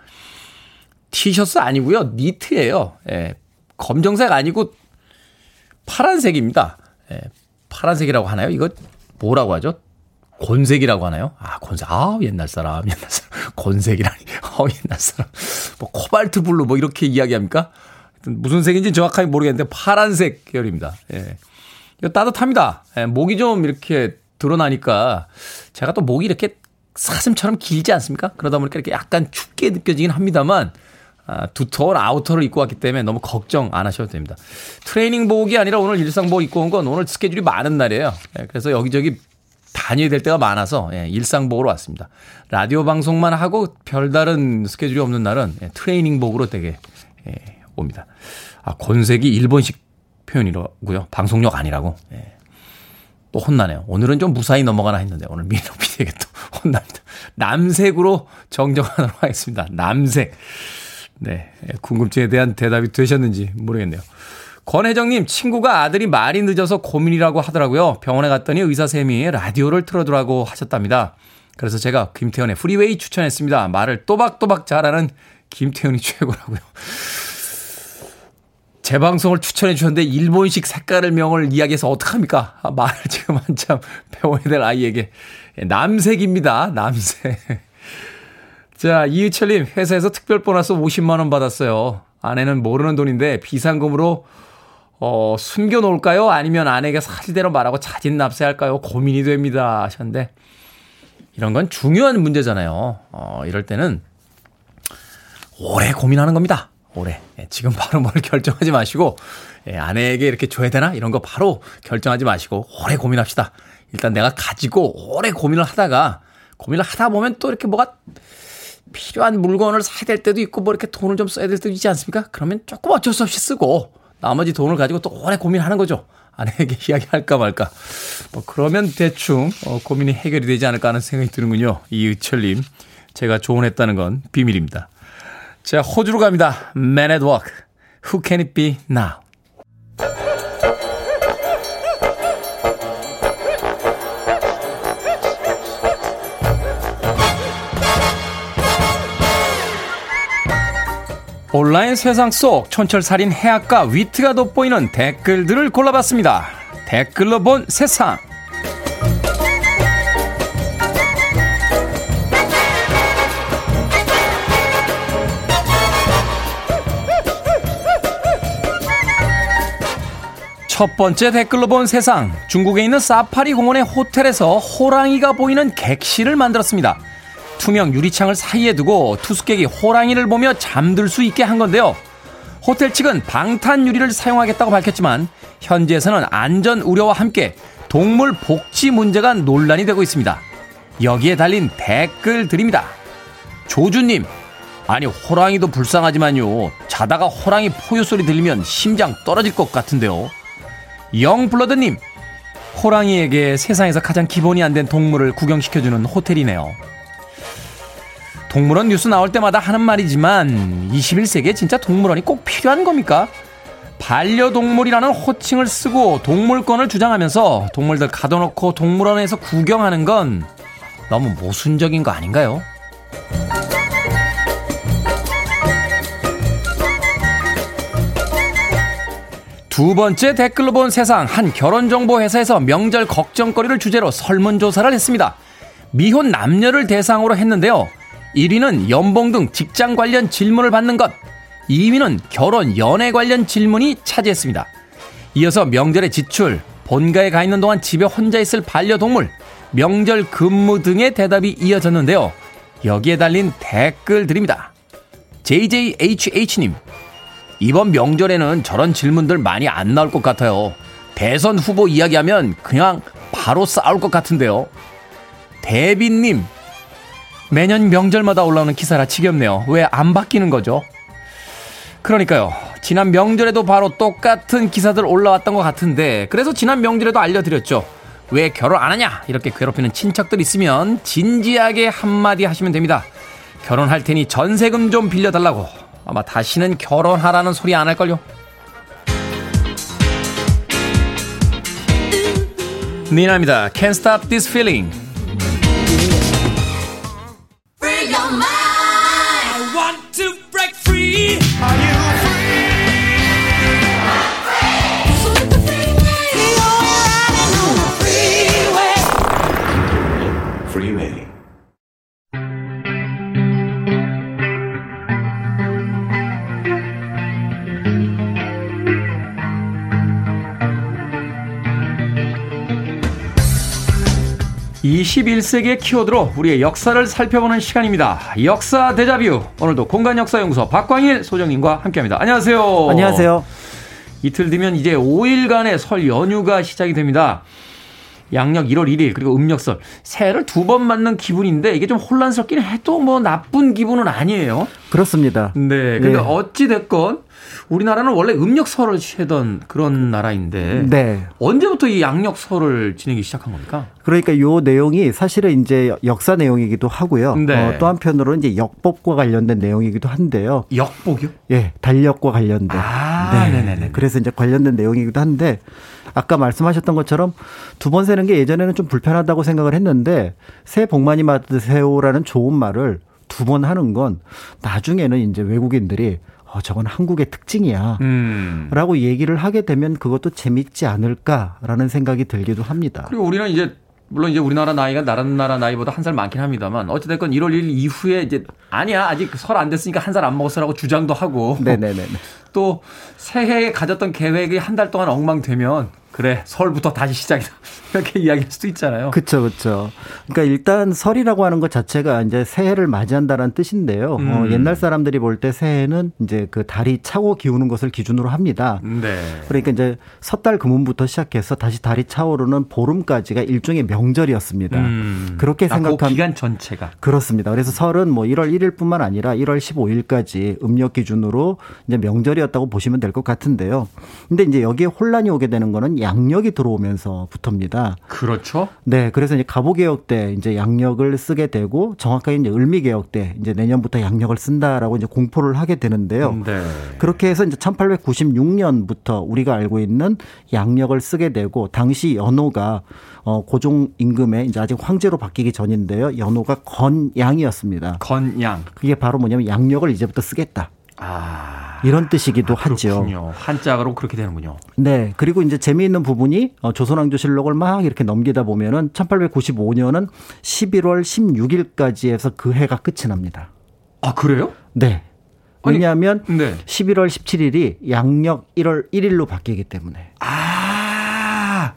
티셔츠 아니고요. 니트예요. 예. 검정색 아니고 파란색입니다. 예. 파란색이라고 하나요? 이거 뭐라고 하죠? 곤색이라고 하나요? 아, 곤색. 아, 옛날 사람, 옛날 사람. 곤색이라니. 어, 옛날 사람. 뭐, 코발트 블루, 뭐, 이렇게 이야기합니까? 무슨 색인지 정확하게 모르겠는데, 파란색 계열입니다. 예. 이거 따뜻합니다. 예, 목이 좀 이렇게 드러나니까, 제가 또 목이 이렇게 사슴처럼 길지 않습니까? 그러다 보니까 이렇게 약간 춥게 느껴지긴 합니다만, 아, 두터운 outer를 입고 왔기 때문에 너무 걱정 안 하셔도 됩니다. 트레이닝복이 아니라 오늘 일상복 입고 온 건 오늘 스케줄이 많은 날이에요. 예, 그래서 여기저기 다녀야 될 때가 많아서 예, 일상복으로 왔습니다. 라디오 방송만 하고 별다른 스케줄이 없는 날은 예, 트레이닝복으로 되게 예, 옵니다. 아, 곤색이 일본식 표현이라고요. 방송력 아니라고. 예. 또 혼나네요. 오늘은 좀 무사히 넘어가나 했는데 오늘 민호 PD에게 또 혼납니다. 남색으로 정정하도록 하겠습니다. 남색. 네. 예, 궁금증에 대한 대답이 되셨는지 모르겠네요. 권혜정님, 친구가 아들이 말이 늦어서 고민이라고 하더라고요. 병원에 갔더니 의사쌤이 라디오를 틀어두라고 하셨답니다. 그래서 제가 김태현의 프리웨이 추천했습니다. 말을 또박또박 잘하는 김태현이 최고라고요. 제 방송을 추천해 주셨는데 일본식 색깔을 명을 이야기해서 어떡합니까? 아, 말을 지금 한참 배워야 될 아이에게. 예, 남색입니다. 남색. 자, 이유철님, 회사에서 특별 보너스 50만원 받았어요. 아내는 모르는 돈인데 비상금으로 어, 숨겨놓을까요? 아니면 아내에게 사실대로 말하고 자진 납세할까요? 고민이 됩니다. 하셨는데, 이런 건 중요한 문제잖아요. 어, 이럴 때는 오래 고민하는 겁니다. 오래. 예, 지금 바로 뭘 결정하지 마시고, 예, 아내에게 이렇게 줘야 되나? 이런 거 바로 결정하지 마시고, 오래 고민합시다. 일단 내가 가지고 오래 고민을 하다가, 고민을 하다 보면 또 이렇게 뭐가 필요한 물건을 사야 될 때도 있고, 뭐 이렇게 돈을 좀 써야 될 때도 있지 않습니까? 그러면 조금 어쩔 수 없이 쓰고, 나머지 돈을 가지고 또 오래 고민하는 거죠. 아내에게 이야기할까 말까. 뭐 그러면 대충 어, 고민이 해결이 되지 않을까 하는 생각이 드는군요. 이의철님. 제가 조언했다는 건 비밀입니다. 자, 호주로 갑니다. Man at Work. Who can it be now? 온라인 세상 속 촌철살인 해악과 위트가 돋보이는 댓글들을 골라봤습니다. 댓글로 본 세상. 첫 번째 댓글로 본 세상. 중국에 있는 사파리 공원의 호텔에서 호랑이가 보이는 객실을 만들었습니다. 투명 유리창을 사이에 두고 투숙객이 호랑이를 보며 잠들 수 있게 한 건데요. 호텔 측은 방탄 유리를 사용하겠다고 밝혔지만 현지에서는 안전 우려와 함께 동물 복지 문제가 논란이 되고 있습니다. 여기에 달린 댓글들입니다. 조주님, 아니 호랑이도 불쌍하지만요. 자다가 호랑이 포효 소리 들리면 심장 떨어질 것 같은데요. 영블러드님, 호랑이에게 세상에서 가장 기본이 안 된 동물을 구경시켜주는 호텔이네요. 동물원 뉴스 나올 때마다 하는 말이지만 21세기에 진짜 동물원이 꼭 필요한 겁니까? 반려동물이라는 호칭을 쓰고 동물권을 주장하면서 동물들 가둬놓고 동물원에서 구경하는 건 너무 모순적인 거 아닌가요? 두 번째 댓글로 본 세상 한 결혼정보회사에서 명절 걱정거리를 주제로 설문조사를 했습니다. 미혼 남녀를 대상으로 했는데요. 1위는 연봉 등 직장 관련 질문을 받는 것, 2위는 결혼, 연애 관련 질문이 차지했습니다. 이어서 명절의 지출, 본가에 가 있는 동안 집에 혼자 있을 반려동물, 명절 근무 등의 대답이 이어졌는데요. 여기에 달린 댓글 드립니다. JJHH님, 이번 명절에는 저런 질문들 많이 안 나올 것 같아요. 대선 후보 이야기하면 그냥 바로 싸울 것 같은데요. 대빈님, 매년 명절마다 올라오는 기사라 지겹네요. 왜 안 바뀌는 거죠? 그러니까요. 지난 명절에도 바로 똑같은 기사들 올라왔던 것 같은데, 그래서 지난 명절에도 알려드렸죠. 왜 결혼 안 하냐? 이렇게 괴롭히는 친척들 있으면 진지하게 한마디 하시면 됩니다. 결혼할 테니 전세금 좀 빌려달라고. 아마 다시는 결혼하라는 소리 안 할걸요. 니나입니다. Can't stop this feeling. 21세기의 키워드로 우리의 역사를 살펴보는 시간입니다. 역사 대자뷰. 오늘도 공간역사연구소 박광일 소장님과 함께합니다. 안녕하세요. 안녕하세요. 이틀 뒤면 이제 5일간의 설 연휴가 시작이 됩니다. 양력 1월 1일 그리고 음력설 새해를 두 번 맞는 기분인데 이게 좀 혼란스럽긴 해도 뭐 나쁜 기분은 아니에요. 그렇습니다. 네. 근데 네. 어찌 됐건 우리나라는 원래 음력설을 취하던 그런 나라인데 네. 언제부터 이 양력설을 지내기 시작한 겁니까? 그러니까 요 내용이 사실은 이제 역사 내용이기도 하고요. 네. 어, 또 한편으로는 이제 역법과 관련된 내용이기도 한데요. 역법이요? 예, 달력과 관련된. 아, 네. 네 네 그래서 이제 관련된 내용이기도 한데 아까 말씀하셨던 것처럼 두 번 세는 게 예전에는 좀 불편하다고 생각을 했는데 새해 복 많이 받으세요라는 좋은 말을 두 번 하는 건 나중에는 이제 외국인들이 어, 저건 한국의 특징이야. 음. 라고 얘기를 하게 되면 그것도 재밌지 않을까라는 생각이 들기도 합니다. 그리고 우리는 이제 물론 이제 우리나라 나이가 다른 나라 나이보다 한 살 많긴 합니다만 어찌됐건 1월 1일 이후에 이제 아니야 아직 설 안 됐으니까 한 살 안 먹었어라고 주장도 하고 네네네. 또 새해에 가졌던 계획이 한 달 동안 엉망되면 그래 설부터 다시 시작이다 이렇게 이야기할 수도 있잖아요. 그렇죠, 그렇죠. 그러니까 일단 설이라고 하는 것 자체가 이제 새해를 맞이한다는 뜻인데요. 어, 음. 어, 옛날 사람들이 볼 때 새해는 이제 그 달이 차고 기우는 것을 기준으로 합니다. 네. 그러니까 이제 섣달 금운부터 시작해서 다시 달이 차오르는 보름까지가 일종의 명절이었습니다. 음. 그렇게 생각하면 아, 그 기간 전체가 그렇습니다. 그래서 설은 뭐 1월 1일뿐만 아니라 1월 15일까지 음력 기준으로 이제 명절이었다고 보시면 될 것 같은데요. 근데 이제 여기에 혼란이 오게 되는 거는 양력이 들어오면서부터입니다. 그렇죠. 네, 그래서 이제 가보 개혁 때 이제 양력을 쓰게 되고 정확하게 이제 을미 개혁 때 이제 내년부터 양력을 쓴다라고 이제 공포를 하게 되는데요. 네. 그렇게 해서 이제 1896년부터 우리가 알고 있는 양력을 쓰게 되고 당시 연호가 어 고종 임금의 이제 아직 황제로 바뀌기 전인데요. 연호가 건양이었습니다. 건양. 그게 바로 뭐냐면 양력을 이제부터 쓰겠다. 아. 이런 뜻이기도 아, 하죠. 한자로 그렇게 되는군요. 네. 그리고 이제 재미있는 부분이 어, 조선왕조실록을 막 이렇게 넘기다 보면은 1895년은 11월 16일까지 해서 그 해가 끝이 납니다. 아, 그래요? 네. 왜냐하면 아니, 네. 11월 17일이 양력 1월 1일로 바뀌기 때문에. 아.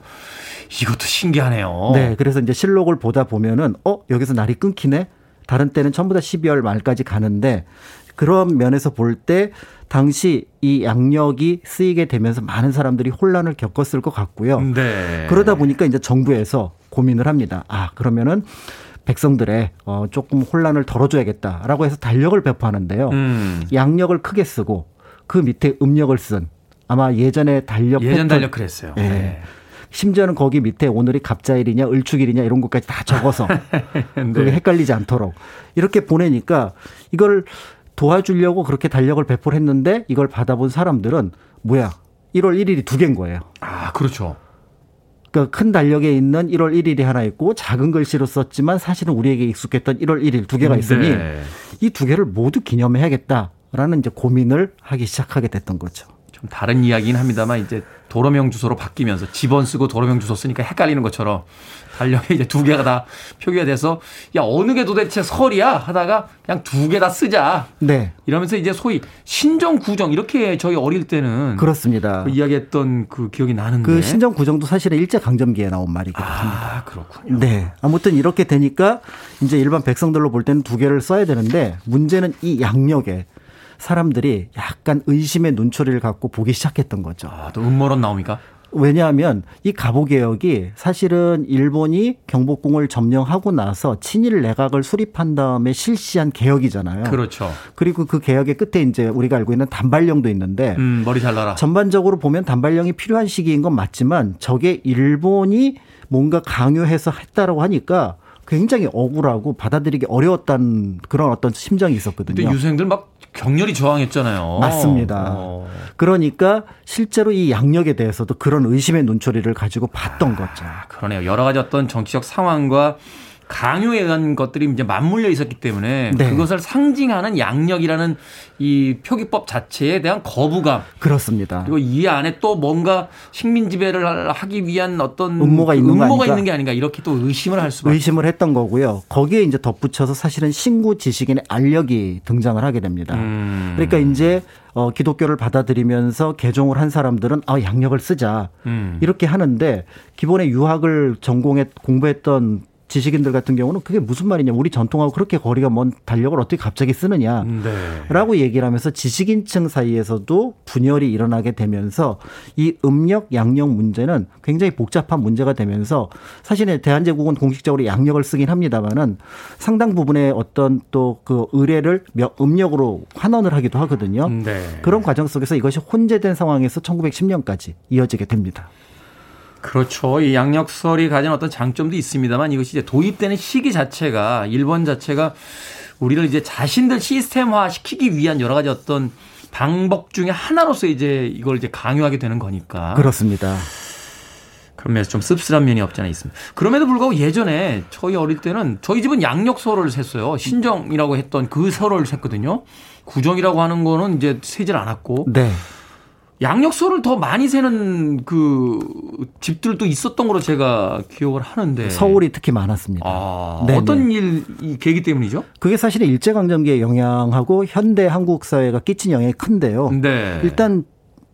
이것도 신기하네요. 네. 그래서 이제 실록을 보다 보면은 어, 여기서 날이 끊기네. 다른 때는 전부 다 12월 말까지 가는데 그런 면에서 볼 때 당시 이 양력이 쓰이게 되면서 많은 사람들이 혼란을 겪었을 것 같고요. 네. 그러다 보니까 이제 정부에서 고민을 합니다. 아, 그러면은 백성들의 어 조금 혼란을 덜어줘야겠다라고 해서 달력을 배포하는데요. 음. 양력을 크게 쓰고 그 밑에 음력을 쓴 아마 예전에 달력 예전 패턴, 달력 그랬어요. 네. 네. 심지어는 거기 밑에 오늘이 갑자일이냐 을축일이냐 이런 것까지 다 적어서 네. 그게 헷갈리지 않도록 이렇게 보내니까 이걸 도와주려고 그렇게 달력을 배포를 했는데 이걸 받아본 사람들은 뭐야 1월 1일이 두 개인 거예요. 아 그렇죠. 그러니까 큰 달력에 있는 1월 1일이 하나 있고 작은 글씨로 썼지만 사실은 우리에게 익숙했던 1월 1일 두 개가 있으니 네. 이두 개를 모두 기념해야겠다라는 이제 고민을 하기 시작하게 됐던 거죠. 좀 다른 이야기긴 합니다만 이제 도로명 주소로 바뀌면서 집원 쓰고 도로명 주소 쓰니까 헷갈리는 것처럼 달력에 이제 두 개가 다 표기가 돼서 야 어느 게 도대체 설이야 하다가 그냥 두 개 다 쓰자. 네. 이러면서 이제 소위 신정 구정 이렇게 저희 어릴 때는 그렇습니다. 그 이야기했던 그 기억이 나는데 그 신정 구정도 사실은 일제 강점기에 나온 말이기도 아, 합니다. 그렇군요. 네. 아무튼 이렇게 되니까 이제 일반 백성들로 볼 때는 두 개를 써야 되는데 문제는 이 양력에 사람들이 약간 의심의 눈초리를 갖고 보기 시작했던 거죠. 아, 또 음모론 나옵니까? 왜냐하면 이 가보 개혁이 사실은 일본이 경복궁을 점령하고 나서 친일 내각을 수립한 다음에 실시한 개혁이잖아요. 그렇죠. 그리고 그 개혁의 끝에 이제 우리가 알고 있는 단발령도 있는데 음, 머리 잘라라. 전반적으로 보면 단발령이 필요한 시기인 건 맞지만 저게 일본이 뭔가 강요해서 했다라고 하니까 굉장히 억울하고 받아들이기 어려웠다는 그런 어떤 심정이 있었거든요. 근데 유생들 막 격렬히 저항했잖아요. 맞습니다. 어. 그러니까 실제로 이 양력에 대해서도 그런 의심의 눈초리를 가지고 봤던 아, 거죠. 그러네요. 여러 가지 어떤 정치적 상황과 강요에 의한 것들이 이제 맞물려 있었기 때문에 네. 그것을 상징하는 양력이라는 이 표기법 자체에 대한 거부감. 그렇습니다. 그리고 이 안에 또 뭔가 식민 지배를 하기 위한 어떤 음모가 있는 음모가 있는 게 아닌가 이렇게 또 의심을 할 수밖에. 의심을 했던 거고요. 거기에 이제 덧붙여서 사실은 신구 지식인의 알력이 등장을 하게 됩니다. 음. 그러니까 이제 어, 기독교를 받아들이면서 개종을 한 사람들은 아 양력을 쓰자 음. 이렇게 하는데 기본에 유학을 전공해 공부했던 지식인들 같은 경우는 그게 무슨 말이냐. 우리 전통하고 그렇게 거리가 먼 달력을 어떻게 갑자기 쓰느냐. 네. 라고 얘기를 하면서 지식인층 사이에서도 분열이 일어나게 되면서 이 음력, 양력 문제는 굉장히 복잡한 문제가 되면서 사실은 대한제국은 공식적으로 양력을 쓰긴 합니다만은 상당 부분의 어떤 또 그 의뢰를 음력으로 환원을 하기도 하거든요. 네. 그런 과정 속에서 이것이 혼재된 상황에서 1910년까지 이어지게 됩니다. 그렇죠. 이 양력설이 가진 어떤 장점도 있습니다만 이것이 이제 도입되는 시기 자체가 일본 자체가 우리를 이제 자신들 시스템화 시키기 위한 여러 가지 어떤 방법 중에 하나로서 이제 이걸 이제 강요하게 되는 거니까. 그렇습니다. 그런 면에서 좀 씁쓸한 면이 없지 않아 있습니다. 그럼에도 불구하고 예전에 저희 어릴 때는 저희 집은 양력설을 셌어요. 신정이라고 했던 그 설을 셌거든요. 구정이라고 하는 거는 이제 세질 않았고. 네. 양력서를 더 많이 세는 그 집들도 있었던 걸로 제가 기억을 하는데 서울이 특히 많았습니다. 아, 어떤 일 계기 때문이죠? 그게 사실은 일제 강점기의 영향하고 현대 한국 사회가 끼친 영향이 큰데요. 네. 일단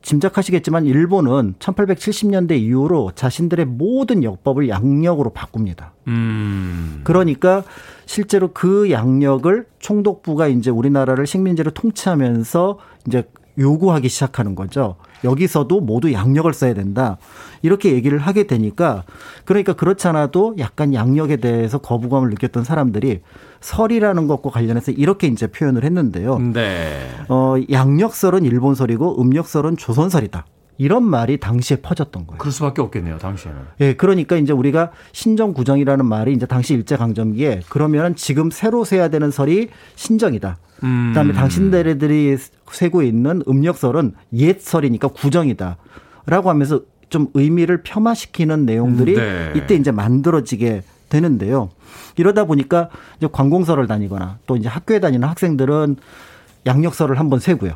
짐작하시겠지만 일본은 1870년대 이후로 자신들의 모든 역법을 양력으로 바꿉니다. 음. 그러니까 실제로 그 양력을 총독부가 이제 우리나라를 식민지로 통치하면서 이제 요구하기 시작하는 거죠. 여기서도 모두 양력을 써야 된다. 이렇게 얘기를 하게 되니까 그러니까 그렇지 않아도 약간 양력에 대해서 거부감을 느꼈던 사람들이 설이라는 것과 관련해서 이렇게 이제 표현을 했는데요. 네. 어, 양력설은 일본설이고 음력설은 조선설이다. 이런 말이 당시에 퍼졌던 거예요. 그럴 수밖에 없겠네요, 당시에는. 예, 그러니까 이제 우리가 신정 구정이라는 말이 이제 당시 일제 강점기에 그러면 지금 새로 세야 되는 설이 신정이다. 음. 그다음에 당신들이 세고 있는 음력설은 옛 설이니까 구정이다. 라고 하면서 좀 의미를 폄하시키는 내용들이 네. 이때 이제 만들어지게 되는데요. 이러다 보니까 이제 관공서를 다니거나 또 이제 학교에 다니는 학생들은 양력설을 한번 세고요.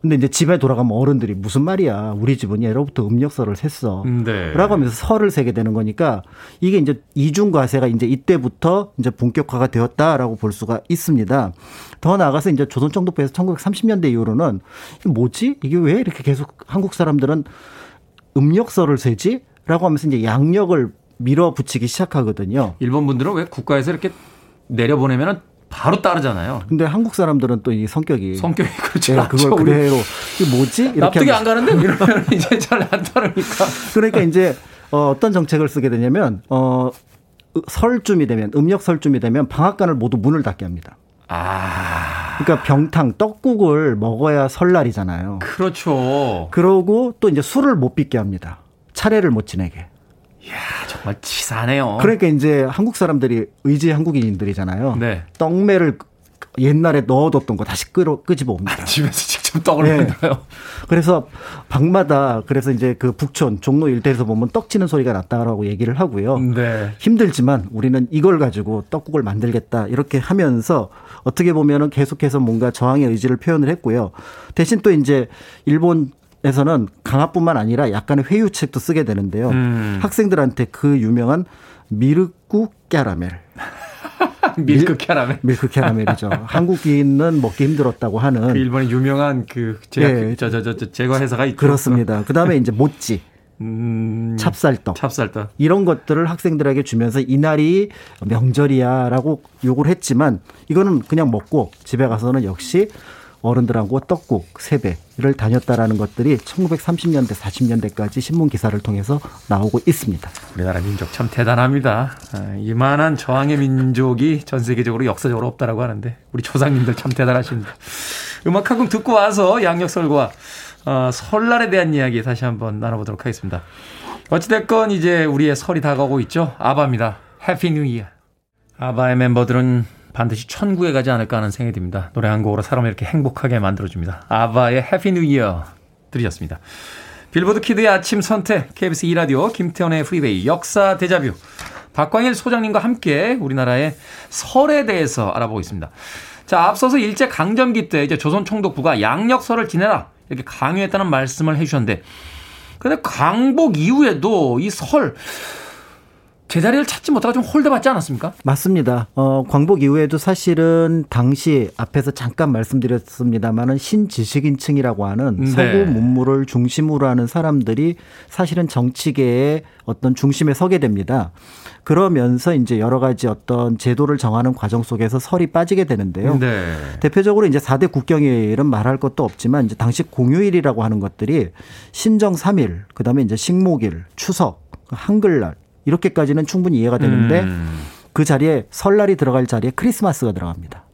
근데 이제 집에 돌아가면 어른들이 무슨 말이야. 우리 집은 예로부터 음력설을 셌어. 네. 라고 하면서 설을 세게 되는 거니까 이게 이제 이중 과세가 이제 이때부터 이제 본격화가 되었다라고 볼 수가 있습니다. 더 나아가서 이제 조선정독부에서 1930년대 이후로는 뭐지? 이게 왜 이렇게 계속 한국 사람들은 음력설을 세지? 라고 하면서 이제 양력을 밀어붙이기 시작하거든요. 일본 분들은 왜 국가에서 이렇게 내려보내면은 바로 따르잖아요. 근데 한국 사람들은 또 이 성격이 성격이 그렇죠. 네, 그걸 그대로 이게 뭐지? 이렇게 납득이 안 가는데 이러면 이제 잘 안 따르니까. 그러니까 이제 어, 어떤 정책을 쓰게 되냐면 어 설쯤이 되면 음력 설쯤이 되면 방앗간을 모두 문을 닫게 합니다. 아. 그러니까 병탕 떡국을 먹어야 설날이잖아요. 그렇죠. 그러고 또 이제 술을 못 빚게 합니다. 차례를 못 지내게. 이야, 정말 치사하네요. 그러니까 이제 한국 사람들이 의지 한국인들이잖아요. 네. 떡매를 옛날에 넣어뒀던 거 다시 끄러, 끄집어 옵니다. 아, 집에서 직접 떡을 네. 만들어요. 그래서 방마다 그래서 이제 그 북촌 종로 일대에서 보면 떡 치는 소리가 났다라고 얘기를 하고요. 네. 힘들지만 우리는 이걸 가지고 떡국을 만들겠다 이렇게 하면서 어떻게 보면은 계속해서 뭔가 저항의 의지를 표현을 했고요. 대신 또 이제 일본 에서는 강압뿐만 아니라 약간의 회유책도 쓰게 되는데요. 음. 학생들한테 그 유명한 미르쿠 캐러멜. 밀크 캐러멜. 밀크 캐러멜이죠. 한국인은 먹기 힘들었다고 하는. 그 일본의 유명한 그 제약, 네. 저, 저, 저, 저, 제거 회사가 있죠. 그렇습니다. 그 다음에 이제 모찌. 음, 찹쌀떡. 찹쌀떡. 이런 것들을 학생들에게 주면서 이날이 명절이야 라고 욕을 했지만 이거는 그냥 먹고 집에 가서는 역시 어른들하고 떡국, 세배를 다녔다라는 것들이 1930년대, 40년대까지 신문 기사를 통해서 나오고 있습니다. 우리나라 민족 참 대단합니다. 아, 이만한 저항의 민족이 전 세계적으로 역사적으로 없다라고 하는데 우리 조상님들 참 대단하십니다. 음악 한 곡 듣고 와서 양력설과 어, 설날에 대한 이야기 다시 한번 나눠보도록 하겠습니다. 어찌됐건 이제 우리의 설이 다가오고 있죠. 아바입니다. Happy New Year. ABBA의 멤버들은 반드시 천국에 가지 않을까 하는 생각이 듭니다. 노래 한 곡으로 사람을 이렇게 행복하게 만들어줍니다. ABBA의 Happy New Year 들으셨습니다. 빌보드 키드의 아침 선택, KBS 2라디오, 김태훈의 Freeway 역사 데자뷰, 박광일 소장님과 함께 우리나라의 설에 대해서 알아보고 있습니다. 자, 앞서서 일제 강점기 때 이제 조선 총독부가 양력설을 지내라 이렇게 강요했다는 말씀을 해주셨는데, 근데 광복 이후에도 이 설 제자리를 찾지 못하고 좀 홀대받지 않았습니까? 맞습니다. 어, 광복 이후에도 사실은 당시 앞에서 잠깐 말씀드렸습니다만은 신지식인층이라고 하는 네. 서구 문물을 중심으로 하는 사람들이 사실은 정치계의 어떤 중심에 서게 됩니다. 그러면서 이제 여러 가지 어떤 제도를 정하는 과정 속에서 설이 빠지게 되는데요. 네. 대표적으로 이제 4대 국경일은 말할 것도 없지만 이제 당시 공휴일이라고 하는 것들이 신정 3일, 그다음에 이제 식목일, 추석, 한글날 이렇게까지는 충분히 이해가 되는데 음. 그 자리에 설날이 들어갈 자리에 크리스마스가 들어갑니다.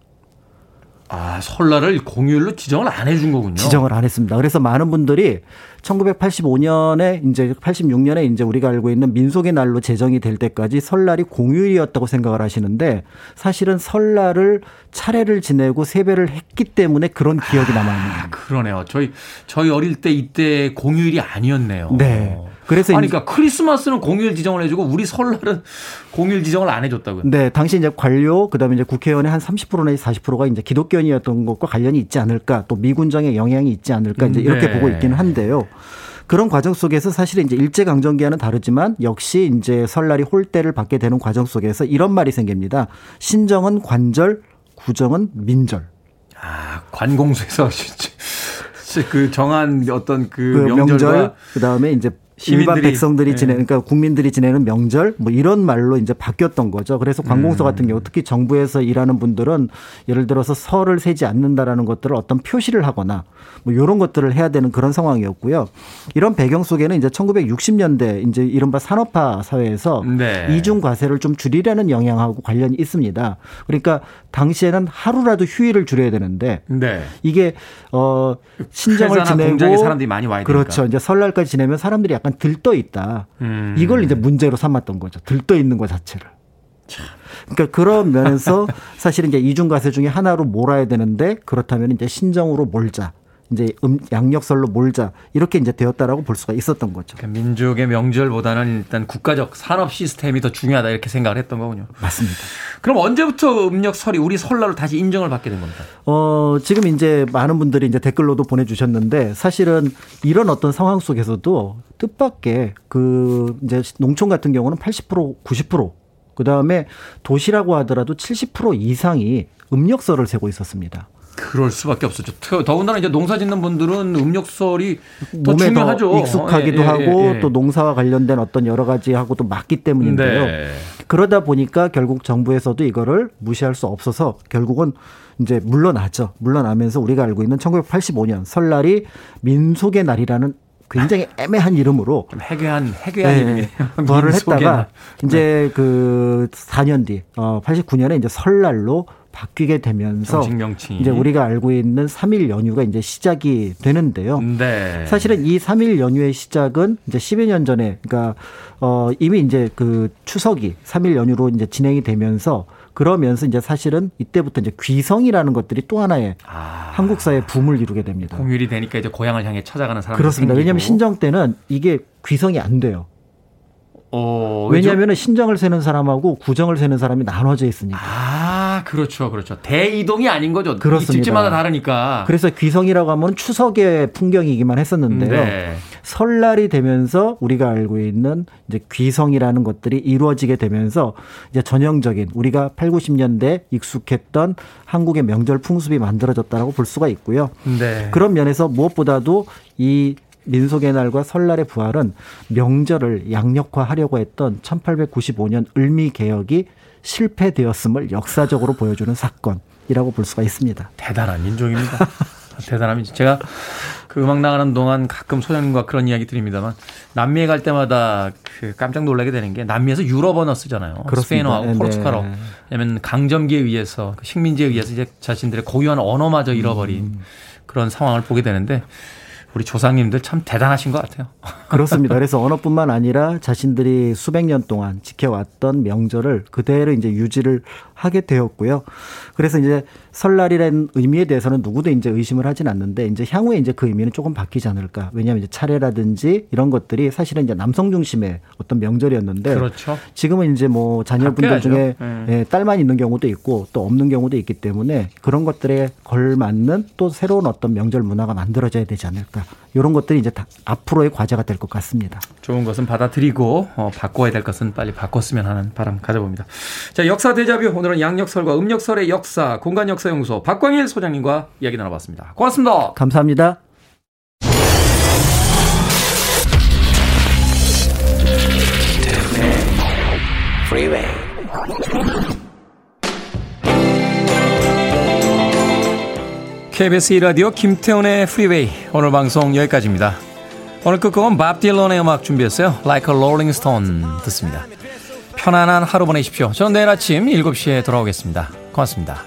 아, 설날을 공휴일로 지정을 안 해준 거군요. 지정을 안 했습니다. 그래서 많은 분들이 1985년에 이제 86년에 이제 우리가 알고 있는 민속의 날로 제정이 될 때까지 설날이 공휴일이었다고 생각을 하시는데 사실은 설날을 차례를 지내고 세배를 했기 때문에 그런 기억이 남아 있는. 아, 그러네요. 저희 저희 어릴 때 이때 공휴일이 아니었네요. 네. 그래서 아니 그러니까 크리스마스는 공휴일 지정을 해주고 우리 설날은 공휴일 지정을 안 해줬다고요. 네, 당시 이제 관료 그다음에 이제 국회의원의 한 30% 내지 40%가 이제 기독교인이었던 것과 관련이 있지 않을까, 또 미군정의 영향이 있지 않을까 이제 이렇게 네. 보고 있기는 한데요. 그런 과정 속에서 사실은 이제 일제 강점기와는 다르지만 역시 이제 설날이 홀대를 받게 되는 과정 속에서 이런 말이 생깁니다. 신정은 관절, 구정은 민절. 아, 관공서에서 그 정한 어떤 그, 그 명절과 명절 그다음에 이제 일반 백성들이 네. 지내는 그러니까 국민들이 지내는 명절 뭐 이런 말로 이제 바뀌었던 거죠. 그래서 관공서 음. 같은 경우 특히 정부에서 일하는 분들은 예를 들어서 설을 세지 않는다라는 것들을 어떤 표시를 하거나 뭐 이런 것들을 해야 되는 그런 상황이었고요. 이런 배경 속에는 이제 1960년대 이제 이른바 산업화 사회에서 네. 이중 과세를 좀 줄이려는 영향하고 관련이 있습니다. 그러니까 당시에는 하루라도 휴일을 줄여야 되는데 네. 이게 어 신정을 지내고 사람들이 많이 와야 그렇죠. 되니까. 이제 설날까지 지내면 사람들이 약간 들떠 있다. 음. 이걸 이제 문제로 삼았던 거죠. 들떠 있는 것 자체를. 그러니까 그런 면에서 사실은 이제 이중 과세 중에 하나로 몰아야 되는데 그렇다면 이제 신정으로 몰자. 이제 음, 양력설로 몰자 이렇게 이제 되었다라고 볼 수가 있었던 거죠. 그러니까 민족의 명절보다는 일단 국가적 산업 시스템이 더 중요하다 이렇게 생각을 했던 거군요. 맞습니다. 그럼 언제부터 음력설이 우리 설날로 다시 인정을 받게 된 겁니까? 어 지금 이제 많은 분들이 이제 댓글로도 보내주셨는데 사실은 이런 어떤 상황 속에서도 뜻밖의 그 이제 농촌 같은 경우는 80% 90% 그다음에 도시라고 하더라도 70% 이상이 음력설을 세고 있었습니다. 그럴 수밖에 없었죠. 더군다나 이제 농사 짓는 분들은 음력설이 더 중요하죠. 더 익숙하기도 예, 예, 하고 예, 또 농사와 관련된 어떤 여러 가지하고 또 맞기 때문인데요. 네. 그러다 보니까 결국 정부에서도 이거를 무시할 수 없어서 결국은 이제 물러나죠. 물러나면서 우리가 알고 있는 1985년 설날이 민속의 날이라는 굉장히 애매한 이름으로 해괴한 해괴한 네, 이름이 부활을 했다가 이제 그 4년 뒤 어, 89년에 이제 설날로 바뀌게 되면서 이제 우리가 알고 있는 3일 연휴가 이제 시작이 되는데요. 네. 사실은 이 3일 연휴의 시작은 이제 10여 년 전에 그러니까 어 이미 이제 그 추석이 3일 연휴로 이제 진행이 되면서 그러면서 이제 사실은 이때부터 이제 귀성이라는 것들이 또 하나의 아. 한국 사회의 붐을 이루게 됩니다. 공휴일이 되니까 이제 고향을 향해 찾아가는 사람이 그렇습니다. 생기고. 왜냐하면 신정 때는 이게 귀성이 안 돼요. 어, 왜냐하면 신정을 세는 사람하고 구정을 세는 사람이 나눠져 있으니까. 아, 그렇죠, 그렇죠. 대이동이 아닌 거죠. 그렇습니다. 집집마다 다르니까. 그래서 귀성이라고 하면 추석의 풍경이기만 했었는데요. 네. 설날이 되면서 우리가 알고 있는 이제 귀성이라는 것들이 이루어지게 되면서 이제 전형적인 우리가 8, 90년대 익숙했던 한국의 명절 풍습이 만들어졌다라고 볼 수가 있고요. 네. 그런 면에서 무엇보다도 이 민속의 날과 설날의 부활은 명절을 양력화하려고 했던 1895년 을미 개혁이 실패되었음을 역사적으로 보여주는 사건이라고 볼 수가 있습니다. 대단한 민족입니다. 대단합니다. 제가 그 음악 나가는 동안 가끔 소장님과 그런 이야기 드립니다만 남미에 갈 때마다 그 깜짝 놀라게 되는 게 남미에서 유럽 언어 쓰잖아요. 그렇습니다. 스페인어하고 네. 포르투갈어. 왜냐면 강점기에 의해서 그 식민지에 의해서 이제 자신들의 고유한 언어마저 잃어버린 음. 그런 상황을 보게 되는데 우리 조상님들 참 대단하신 것 같아요. 그렇습니다. 그래서 언어뿐만 아니라 자신들이 수백 년 동안 지켜왔던 명절을 그대로 이제 유지를 하게 되었고요. 그래서 이제 설날이라는 의미에 대해서는 누구도 이제 의심을 하진 않는데 이제 향후에 이제 그 의미는 조금 바뀌지 않을까. 왜냐하면 이제 차례라든지 이런 것들이 사실은 이제 남성 중심의 어떤 명절이었는데 그렇죠. 지금은 이제 뭐 자녀분들. 중에 네. 예, 딸만 있는 경우도 있고 또 없는 경우도 있기 때문에 그런 것들에 걸맞는 또 새로운 어떤 명절 문화가 만들어져야 되지 않을까. 이런 것들이 이제 다 앞으로의 과제가 될 것 같습니다. 좋은 것은 받아들이고 어, 바꿔야 될 것은 빨리 바꿨으면 하는 바람 가져봅니다. 자 역사 대자뷰 오늘은 양력설과 음력설의 역사 공간 역사 연구소 박광일 소장님과 이야기 나눠봤습니다. 고맙습니다. 감사합니다. KBS 2라디오 김태훈의 프리웨이 오늘 방송 여기까지입니다. 오늘 끝곡은 밥 딜런의 음악 준비했어요. Like a Rolling Stone 듣습니다. 편안한 하루 보내십시오. 저는 내일 아침 7시에 돌아오겠습니다. 고맙습니다.